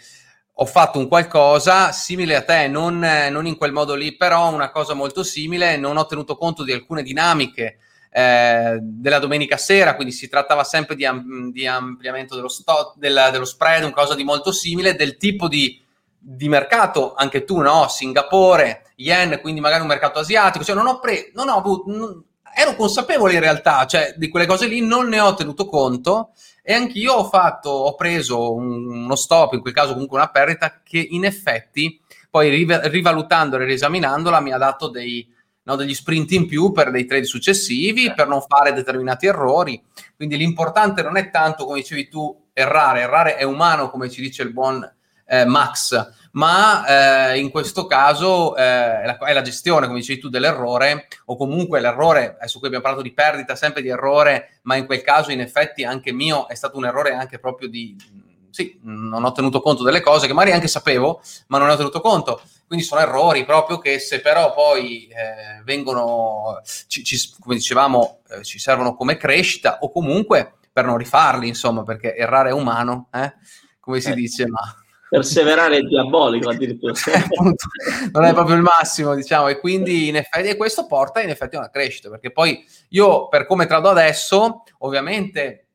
ho fatto un qualcosa simile a te, non, non, in quel modo lì, però una cosa molto simile, non ho tenuto conto di alcune dinamiche eh, della domenica sera, quindi si trattava sempre di, am- di ampliamento dello, sto- del, dello spread, una cosa di molto simile, del tipo di, di mercato, anche tu, no? Singapore, yen, quindi magari un mercato asiatico, cioè non ho, pre- non ho avuto... Non, ero consapevole in realtà, cioè di quelle cose lì non ne ho tenuto conto e anch'io ho fatto, ho preso un, uno stop, in quel caso comunque una perdita, che in effetti poi rivalutandola e riesaminandola mi ha dato dei, no, degli sprint in più per dei trade successivi, per non fare determinati errori. Quindi l'importante non è tanto, come dicevi tu, errare, errare è umano, come ci dice il buon eh, Max, ma eh, in questo caso eh, è, la, è, la, gestione, come dicevi tu, dell'errore, o comunque l'errore, adesso qui abbiamo parlato di perdita, sempre di errore, ma in quel caso in effetti anche mio è stato un errore anche proprio di, sì, non ho tenuto conto delle cose che magari anche sapevo, ma non ne ho tenuto conto. Quindi sono errori proprio che se però poi eh, vengono, ci, ci, come dicevamo, eh, ci servono come crescita o comunque per non rifarli, insomma, perché errare è umano, eh? come si eh. dice, ma perseverare è diabolico addirittura. [laughs] non è proprio il massimo, diciamo, e quindi in effetti e questo porta in effetti a una crescita, perché poi io per come trado adesso, ovviamente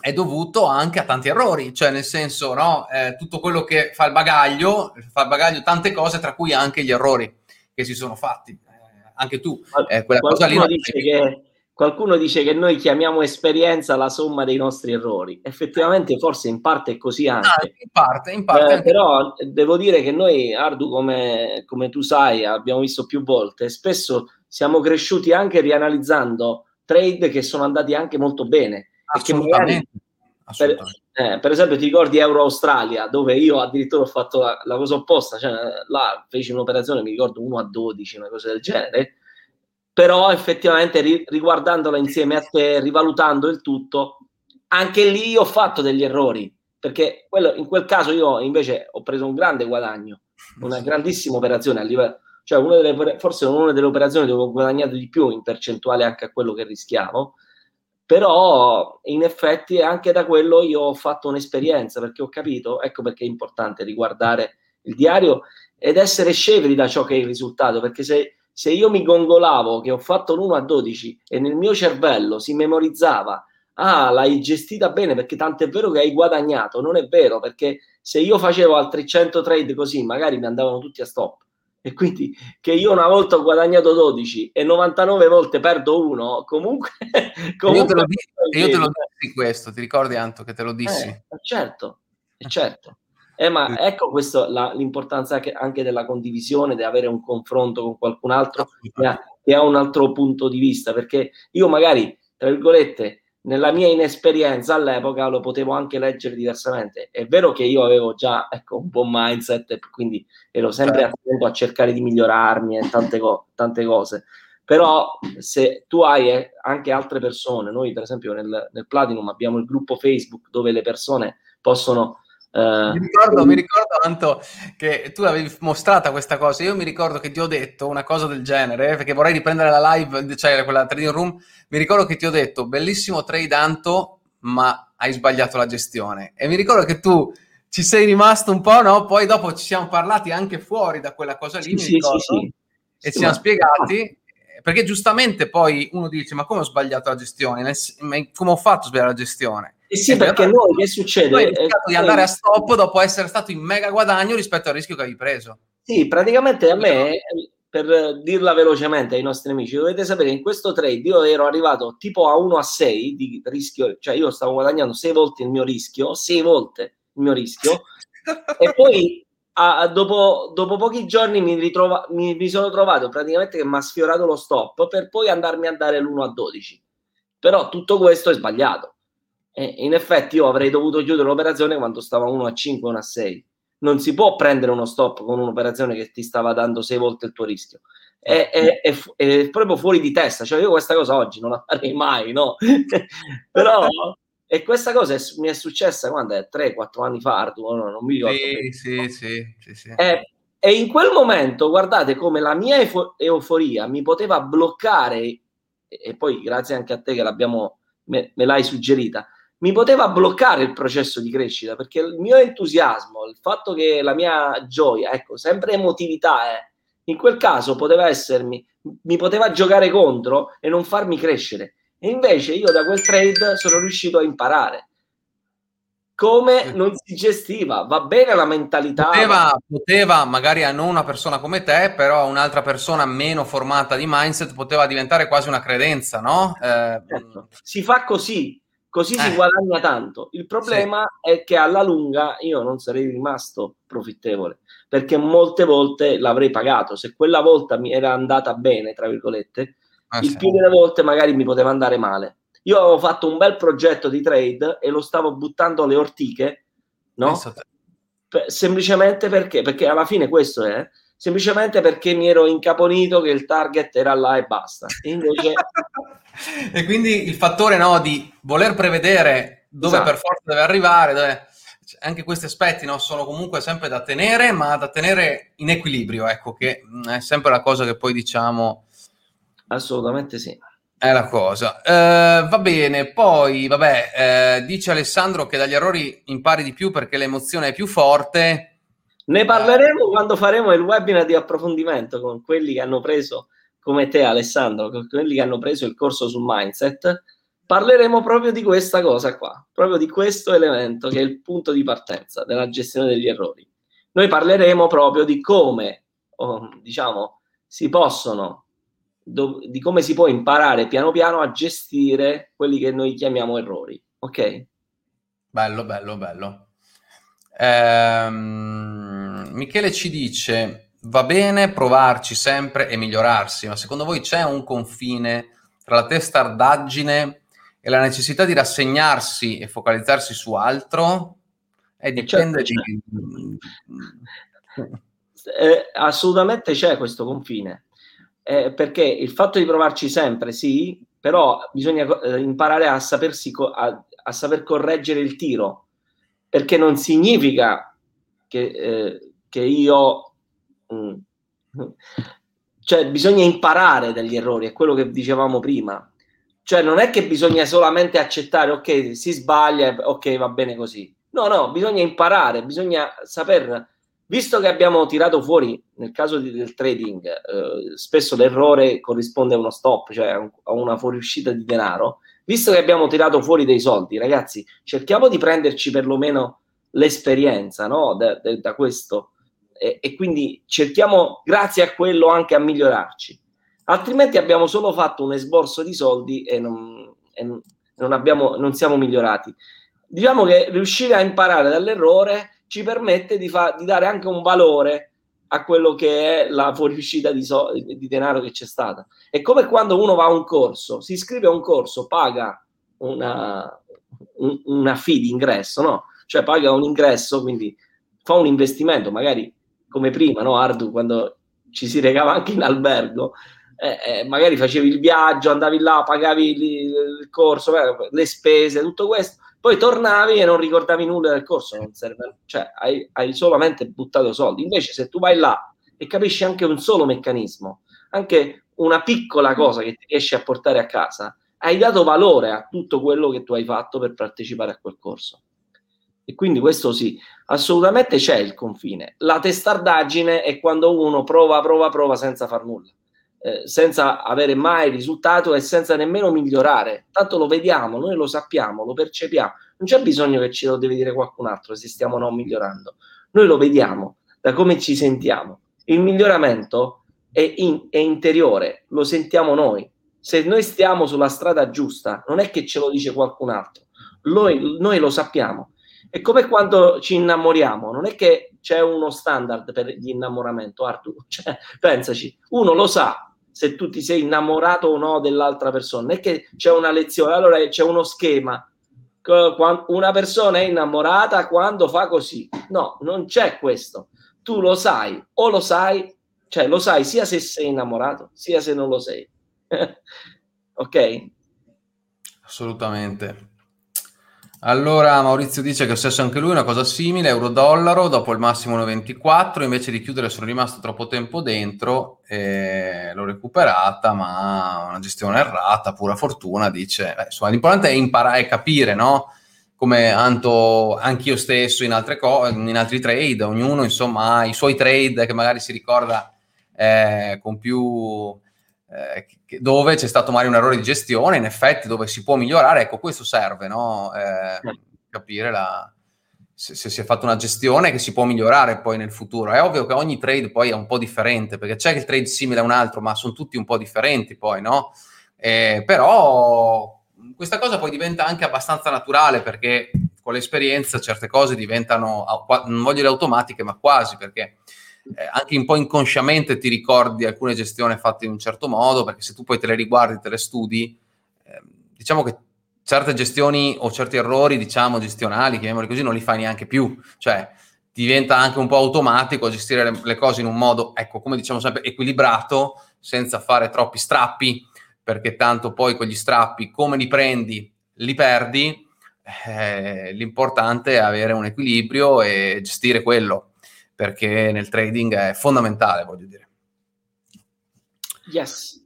è dovuto anche a tanti errori, cioè nel senso, no, eh, tutto quello che fa il bagaglio, fa il bagaglio tante cose, tra cui anche gli errori che si sono fatti. Eh, anche tu, eh, quella cosa lì... Dice che Qualcuno dice che noi chiamiamo esperienza la somma dei nostri errori. Effettivamente, forse in parte è così anche. Ah, in parte, in parte. Eh, però devo dire che noi, Ardu, come, come, tu sai, abbiamo visto più volte, spesso siamo cresciuti anche rianalizzando trade che sono andati anche molto bene. E magari Per, eh, per, esempio, ti ricordi Euro Australia, dove io addirittura ho fatto la, la cosa opposta, cioè là feci un'operazione, mi ricordo 1 a 12, una cosa del genere, però effettivamente ri, riguardandola insieme a te, rivalutando il tutto, anche lì ho fatto degli errori, perché quello, in quel caso io invece ho preso un grande guadagno, una grandissima operazione a livello, cioè una delle, forse una delle operazioni dove ho guadagnato di più in percentuale anche a quello che rischiavo, però in effetti anche da quello io ho fatto un'esperienza perché ho capito, ecco perché è importante riguardare il diario ed essere scevri da ciò che è il risultato, perché se, se io mi gongolavo che ho fatto l'1 a 12 e nel mio cervello si memorizzava ah, l'hai gestita bene perché tanto è vero che hai guadagnato, non è vero perché se io facevo altri 100 trade così magari mi andavano tutti a stop e quindi che io una volta ho guadagnato 12 e 99 volte perdo uno, comunque... [laughs] comunque io te lo, io te lo dissi questo, ti ricordi Anto che te lo dissi? Eh, certo, certo. Eh, ma ecco questo, la, l'importanza anche della condivisione, di avere un confronto con qualcun altro che ha, che ha un altro punto di vista, perché io magari, tra virgolette, nella mia inesperienza all'epoca lo potevo anche leggere diversamente. È vero che io avevo già ecco, un buon mindset quindi ero sempre certo. attento a cercare di migliorarmi e tante, co- tante cose. Però se tu hai eh, anche altre persone, noi per esempio nel, nel Platinum abbiamo il gruppo Facebook dove le persone possono Uh, mi, ricordo, mi ricordo Anto che tu avevi mostrata questa cosa. Io mi ricordo che ti ho detto una cosa del genere perché vorrei riprendere la live, cioè quella trading room. Mi ricordo che ti ho detto bellissimo trade Anto, ma hai sbagliato la gestione. E mi ricordo che tu ci sei rimasto un po', no? Poi dopo ci siamo parlati anche fuori da quella cosa lì. Sì, ricordo, sì, sì, e ci siamo spiegati. Perché giustamente poi uno dice: Ma come ho sbagliato la gestione? Come ho fatto a sbagliare la gestione? Eh sì, perché noi che succede? Noi eh, di andare a stop dopo essere stato in mega guadagno rispetto al rischio che hai preso. Sì, praticamente a me, per dirla velocemente ai nostri amici, dovete sapere che in questo trade io ero arrivato tipo a 1 a 6 di rischio, cioè io stavo guadagnando 6 volte il mio rischio, 6 volte il mio rischio, e poi a, dopo, dopo, pochi giorni mi, ritrova, mi, mi sono trovato praticamente che mi ha sfiorato lo stop per poi andarmi a dare l'1 a 12. Però tutto questo è sbagliato e in effetti io avrei dovuto chiudere l'operazione quando stava 1 a 5, 1 a 6. Non si può prendere uno stop con un'operazione che ti stava dando 6 volte il tuo rischio. È, è, è, è, proprio fuori di testa. Cioè, io questa cosa oggi non la farei mai, no? [laughs] Però, e questa cosa mi è successa quando è 3-4 anni fa, Ardu, no, non mi ricordo. Sì, sì, sì, sì, sì. E, e in quel momento, guardate come la mia eufo- euforia mi poteva bloccare, e poi grazie anche a te che l'abbiamo, me, me l'hai suggerita, mi poteva bloccare il processo di crescita perché il mio entusiasmo, il fatto che la mia gioia, ecco, sempre emotività è, eh, in quel caso poteva essermi, mi poteva giocare contro e non farmi crescere. E invece io da quel trade sono riuscito a imparare come non si gestiva. Va bene la mentalità. Poteva, poteva, magari a non una persona come te, però un'altra persona meno formata di mindset poteva diventare quasi una credenza, no? Eh, certo. Si fa così, così eh. si guadagna tanto. Il problema sì. è che alla lunga io non sarei rimasto profittevole perché molte volte l'avrei pagato. Se quella volta mi era andata bene, tra virgolette, ah, il sì. più delle volte magari mi poteva andare male. Io avevo fatto un bel progetto di trade e lo stavo buttando alle ortiche, no? Semplicemente perché? Perché alla fine questo è semplicemente perché mi ero incaponito che il target era là e basta. E invece [laughs] e quindi il fattore no, di voler prevedere dove esatto. per forza deve arrivare, dove... Cioè, anche questi aspetti no, sono comunque sempre da tenere, ma da tenere in equilibrio, ecco, che mm, è sempre la cosa che poi diciamo... Assolutamente sì. È la cosa. Uh, va bene, poi, vabbè, uh, dice Alessandro che dagli errori impari di più perché l'emozione è più forte. Ne parleremo quando faremo il webinar di approfondimento con quelli che hanno preso come te Alessandro, quelli che hanno preso il corso sul mindset, parleremo proprio di questa cosa qua, proprio di questo elemento che è il punto di partenza della gestione degli errori. Noi parleremo proprio di come, oh, diciamo, si possono, di come si può imparare piano piano a gestire quelli che noi chiamiamo errori, ok? Bello, bello, bello. Ehm, Michele ci dice va bene provarci sempre e migliorarsi, ma secondo voi c'è un confine tra la testardaggine e la necessità di rassegnarsi e focalizzarsi su altro? Eh, dipende certo, di... Eh, assolutamente c'è questo confine, eh, perché il fatto di provarci sempre, sì, però bisogna eh, imparare a, sapersi co- a, a, saper correggere il tiro, perché non significa che, eh, che io... Mh, mm, [laughs] cioè bisogna imparare dagli errori, è quello che dicevamo prima. Cioè non è che bisogna solamente accettare, ok, si sbaglia, ok, va bene così. No, no, bisogna imparare, bisogna saper, visto che abbiamo tirato fuori, nel caso di, del trading, eh, spesso l'errore corrisponde a uno stop, cioè a una fuoriuscita di denaro, visto che abbiamo tirato fuori dei soldi, ragazzi, cerchiamo di prenderci perlomeno l'esperienza no? da, da, da questo e, e quindi cerchiamo, grazie a quello, anche a migliorarci. Altrimenti abbiamo solo fatto un esborso di soldi e non, e non, abbiamo, non siamo migliorati. Diciamo che riuscire a imparare dall'errore ci permette di, fa, di dare anche un valore a quello che è la fuoriuscita di, so, di, denaro che c'è stata. È come quando uno va a un corso, si iscrive a un corso, paga una, un, una fee di ingresso, no? Cioè paga un ingresso, quindi fa un investimento, magari come prima, no? Ardu, quando ci si recava anche in albergo, eh, eh, magari facevi il viaggio, andavi là, pagavi il, il corso, le spese, tutto questo, poi tornavi e non ricordavi nulla del corso, non serve, cioè hai, hai solamente buttato soldi. Invece se tu vai là e capisci anche un solo meccanismo, anche una piccola cosa che ti riesci a portare a casa, hai dato valore a tutto quello che tu hai fatto per partecipare a quel corso. E quindi questo sì, assolutamente c'è il confine. La testardaggine è quando uno prova, prova, prova senza far nulla, eh, senza avere mai risultato e senza nemmeno migliorare. Tanto lo vediamo, noi lo sappiamo, lo percepiamo. Non c'è bisogno che ce lo deve dire qualcun altro se stiamo o no migliorando. Noi lo vediamo da come ci sentiamo. Il miglioramento è, in, è interiore, lo sentiamo noi. Se noi stiamo sulla strada giusta, non è che ce lo dice qualcun altro. Noi, noi lo sappiamo è come quando ci innamoriamo, non è che c'è uno standard per l'innamoramento, Arthur. [laughs] Cioè, pensaci, uno lo sa se tu ti sei innamorato o no dell'altra persona, è che c'è una lezione, allora c'è uno schema. Una persona è innamorata quando fa così. No, non c'è questo. Tu lo sai o lo sai, cioè lo sai sia se sei innamorato, sia se non lo sei. [laughs] ok? Assolutamente. Allora Maurizio dice che è successo anche lui una cosa simile, euro-dollaro, dopo il massimo 1,24, invece di chiudere sono rimasto troppo tempo dentro e l'ho recuperata, ma una gestione errata, pura fortuna, dice. Beh, insomma, l'importante è imparare a capire, no? Come anto anch'io stesso in, co- in altri trade, ognuno insomma ha i suoi trade che magari si ricorda eh, con più eh, dove c'è stato magari un errore di gestione, in effetti dove si può migliorare, ecco questo serve, no? eh, capire la, se, se, si è fatta una gestione che si può migliorare poi nel futuro. È ovvio che ogni trade poi è un po' differente, perché c'è il trade simile a un altro, ma sono tutti un po' differenti poi, no? Eh, però questa cosa poi diventa anche abbastanza naturale perché con l'esperienza certe cose diventano, non voglio dire automatiche, ma quasi perché eh, anche un po' inconsciamente ti ricordi alcune gestioni fatte in un certo modo, perché se tu poi te le riguardi, te le studi, eh, diciamo che certe gestioni o certi errori, diciamo, gestionali, chiamiamoli così, non li fai neanche più. Cioè, diventa anche un po' automatico gestire le, le cose in un modo, ecco, come diciamo sempre, equilibrato, senza fare troppi strappi, perché tanto poi con gli strappi, come li prendi, li perdi. Eh, l'importante è avere un equilibrio e gestire quello perché nel trading è fondamentale, voglio dire. Yes.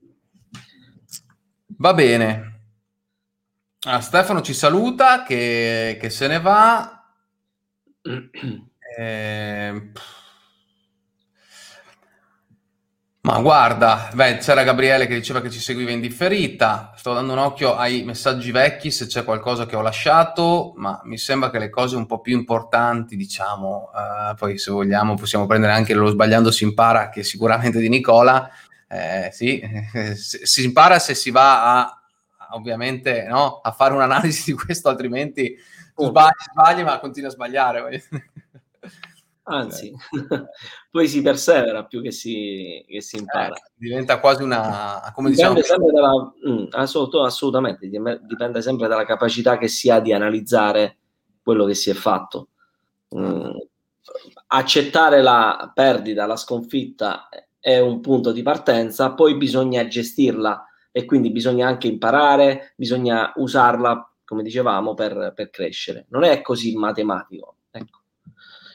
Va bene. Ah, Stefano ci saluta, che, che se ne va. [clears throat] eh, Ma guarda, beh, c'era Gabriele che diceva che ci seguiva in differita, sto dando un occhio ai messaggi vecchi se c'è qualcosa che ho lasciato, ma mi sembra che le cose un po' più importanti, diciamo, eh, poi se vogliamo possiamo prendere anche lo sbagliando si impara, che sicuramente di Nicola, eh, sì, [laughs] si impara se si va a, ovviamente, no, a fare un'analisi di questo, altrimenti tu sbagli, sbagli ma continui a sbagliare. Anzi, [laughs] poi si persevera più che si, che si impara. Eh, diventa quasi una... come dipende diciamo... sempre dalla... Mm, assolutamente, dipende sempre dalla capacità che si ha di analizzare quello che si è fatto. Mm, accettare la perdita, la sconfitta è un punto di partenza, poi bisogna gestirla e quindi bisogna anche imparare, bisogna usarla, come dicevamo, per, per crescere. Non è così matematico.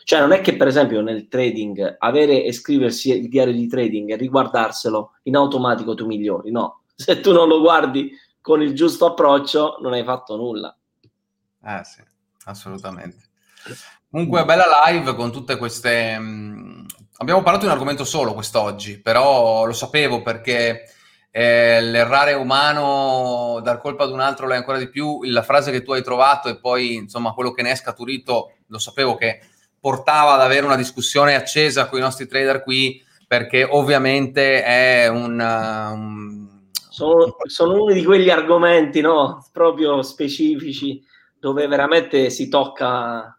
Cioè non è che per esempio nel trading avere e scriversi il diario di trading e riguardarselo in automatico tu migliori, no. [laughs] Se tu non lo guardi con il giusto approccio non hai fatto nulla. Eh sì, assolutamente. Comunque bella live con tutte queste... Mm, abbiamo parlato di un argomento solo quest'oggi, però lo sapevo perché eh, l'errare umano, dar colpa ad un altro lo è ancora di più, la frase che tu hai trovato e poi insomma quello che ne è scaturito, lo sapevo che portava ad avere una discussione accesa con i nostri trader qui, perché ovviamente è un... un... Sono, sono uno di quegli argomenti, no? Proprio specifici, dove veramente si tocca...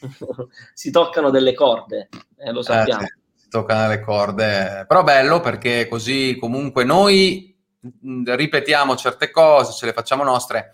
[laughs] si toccano delle corde, eh, lo sappiamo. Eh, sì toccano le corde, però bello perché così comunque noi ripetiamo certe cose, ce le facciamo nostre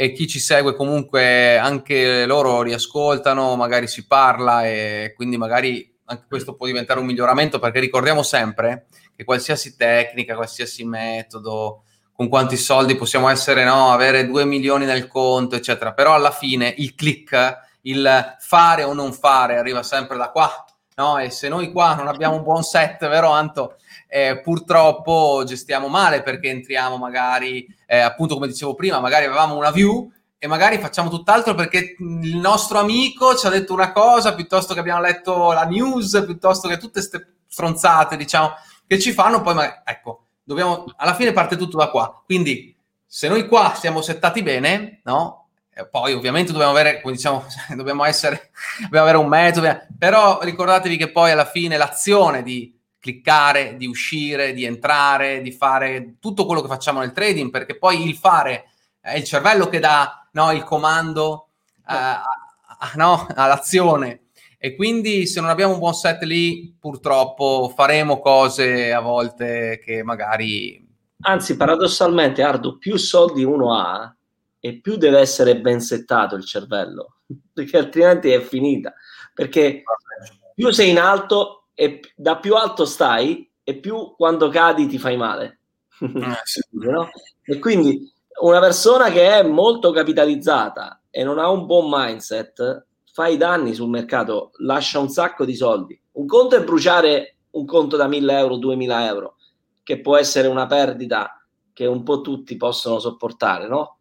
e chi ci segue comunque anche loro riascoltano, magari si parla e quindi magari anche questo può diventare un miglioramento perché ricordiamo sempre che qualsiasi tecnica, qualsiasi metodo, con quanti soldi possiamo essere, no, avere 2 milioni nel conto, eccetera, però alla fine il click, il fare o non fare arriva sempre da qua, no? E se noi qua non abbiamo un buon set, vero Anto? Eh, purtroppo gestiamo male perché entriamo magari, eh, appunto come dicevo prima, magari avevamo una view e magari facciamo tutt'altro perché il nostro amico ci ha detto una cosa piuttosto che abbiamo letto la news, piuttosto che tutte queste stronzate, diciamo, che ci fanno poi, ma, ecco, dobbiamo, alla fine parte tutto da qua. Quindi se noi qua siamo settati bene, no? poi ovviamente dobbiamo avere, come diciamo, [laughs] dobbiamo essere, [laughs] dobbiamo avere un metodo, però ricordatevi che poi alla fine l'azione di cliccare, di uscire, di entrare, di fare tutto quello che facciamo nel trading, perché poi il fare è il cervello che dà no, il comando uh, a, a, no, all'azione. E quindi se non abbiamo un buon set lì, purtroppo faremo cose a volte che magari... Anzi, paradossalmente, Ardo, più soldi uno ha, e più deve essere ben settato il cervello, [laughs] perché altrimenti è finita. Perché più sei in alto e da più alto stai e più quando cadi ti fai male. Eh, [laughs] sì. no? E quindi una persona che è molto capitalizzata e non ha un buon mindset fa i danni sul mercato, lascia un sacco di soldi. Un conto è bruciare un conto da 1000 euro, 2000 euro, che può essere una perdita che un po' tutti possono sopportare, no?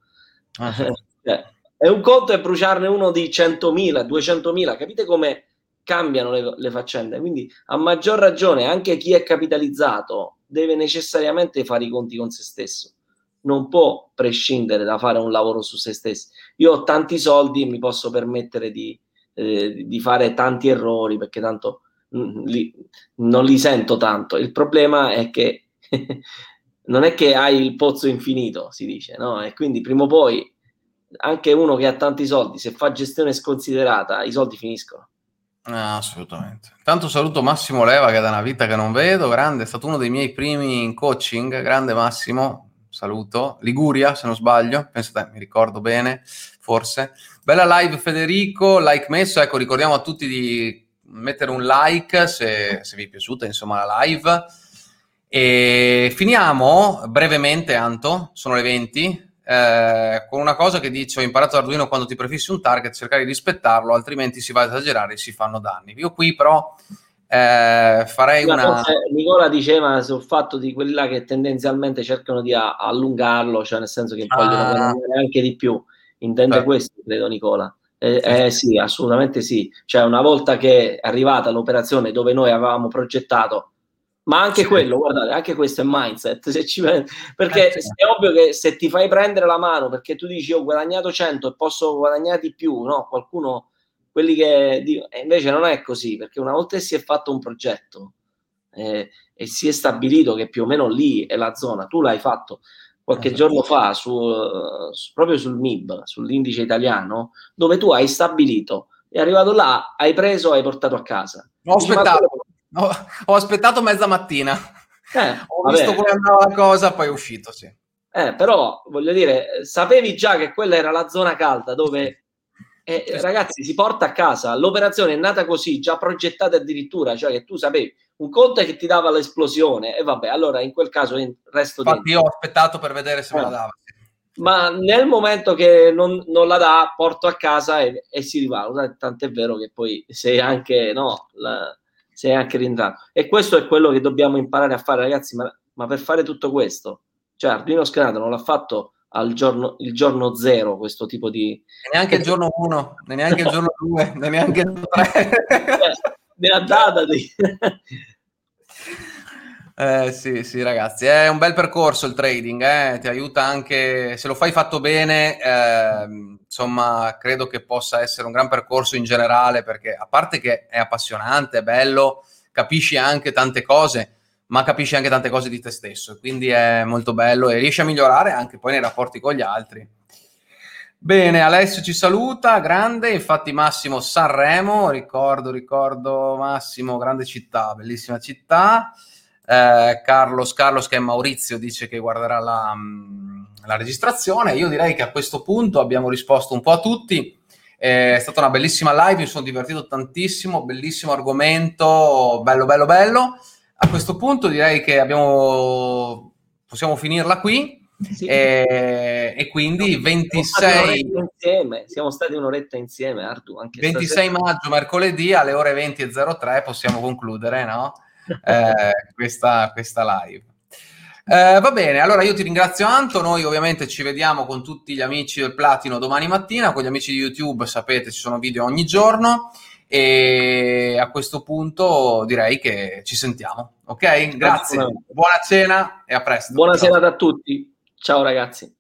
Ah, eh, [laughs] è un conto è bruciarne uno di 100.000, 200.000, capite come cambiano le, le, faccende? Quindi a maggior ragione anche chi è capitalizzato deve necessariamente fare i conti con se stesso. Non può prescindere da fare un lavoro su se stesso. Io ho tanti soldi e mi posso permettere di, eh, di fare tanti errori perché tanto mh, mm, li, non li sento tanto. Il problema è che [laughs] non è che hai il pozzo infinito, si dice, no? E quindi prima o poi anche uno che ha tanti soldi, se fa gestione sconsiderata, i soldi finiscono. Ah, assolutamente. Tanto saluto Massimo Leva che è da una vita che non vedo, grande, è stato uno dei miei primi in coaching, grande Massimo, saluto. Liguria, se non sbaglio, pensate, mi ricordo bene, forse. Bella live Federico, like messo, ecco, ricordiamo a tutti di mettere un like se, se vi è piaciuta, insomma, la live e finiamo brevemente, Anto, sono le 20, eh, con una cosa che dice: Ho imparato Arduino quando ti prefissi un target, cercare di rispettarlo, altrimenti si va ad esagerare e si fanno danni. Io qui, però, eh, farei Ma una. Nicola diceva sul fatto di quelli là che tendenzialmente cercano di a- allungarlo, cioè nel senso che ah. vogliono guadagnare anche di più. Intende certo. questo, credo, Nicola. Eh, sì. Eh, sì, assolutamente sì. Cioè, una volta che è arrivata l'operazione dove noi avevamo progettato ma anche sì. quello, guardate, anche questo è mindset. Se ci... Perché eh, sì. è ovvio che se ti fai prendere la mano perché tu dici ho guadagnato 100 e posso guadagnare di più, no? Qualcuno, quelli che e invece non è così, perché una volta che si è fatto un progetto eh, e si è stabilito che più o meno lì è la zona, tu l'hai fatto qualche esatto. giorno fa su, su, proprio sul MIB, sull'indice italiano, dove tu hai stabilito è arrivato là, hai preso, hai portato a casa. Ho aspettato, ho, ho aspettato mezza mattina. Eh, ho vabbè. visto come andava la cosa, poi è uscito, sì. Eh, però, voglio dire, sapevi già che quella era la zona calda dove eh, ragazzi, si porta a casa. L'operazione è nata così, già progettata addirittura, cioè che tu sapevi. Un conto è che ti dava l'esplosione, e vabbè, allora in quel caso resto Infatti, dentro. io ho aspettato per vedere se eh. me la dava. Ma nel momento che non, non la dà, porto a casa e, e, si rivaluta. Tant'è vero che poi sei anche, no, la, sei anche rientrato. E questo è quello che dobbiamo imparare a fare, ragazzi. Ma, ma per fare tutto questo, cioè Arduino Scanato non l'ha fatto al giorno, il giorno zero questo tipo di... Neanche il giorno 1, neanche il [laughs] giorno 2, neanche il giorno 3. Nella data di... [laughs] Eh, sì, sì, ragazzi, è un bel percorso il trading, eh? ti aiuta anche, se lo fai fatto bene, eh, insomma, credo che possa essere un gran percorso in generale, perché a parte che è appassionante, è bello, capisci anche tante cose, ma capisci anche tante cose di te stesso, quindi è molto bello e riesci a migliorare anche poi nei rapporti con gli altri. Bene, Alessio ci saluta, grande, infatti Massimo Sanremo, ricordo, ricordo Massimo, grande città, bellissima città. Eh, Carlos, Carlos che è Maurizio dice che guarderà la, mm, la registrazione. Io direi che a questo punto abbiamo risposto un po' a tutti. È stata una bellissima live, mi sono divertito tantissimo, bellissimo argomento, bello, bello, bello a questo punto direi che abbiamo, possiamo finirla qui. Sì. E, e, quindi 26 insieme. siamo stati un'oretta insieme Artu, anche 26 stasera. maggio mercoledì alle ore 20.03 possiamo concludere no? Eh, questa, questa live eh, va bene, allora io ti ringrazio Anto, noi ovviamente ci vediamo con tutti gli amici del Platino domani mattina, con gli amici di YouTube sapete ci sono video ogni giorno e a questo punto direi che ci sentiamo. Ok? Grazie. Buona cena e a presto. Buona cena a tutti. Ciao ragazzi.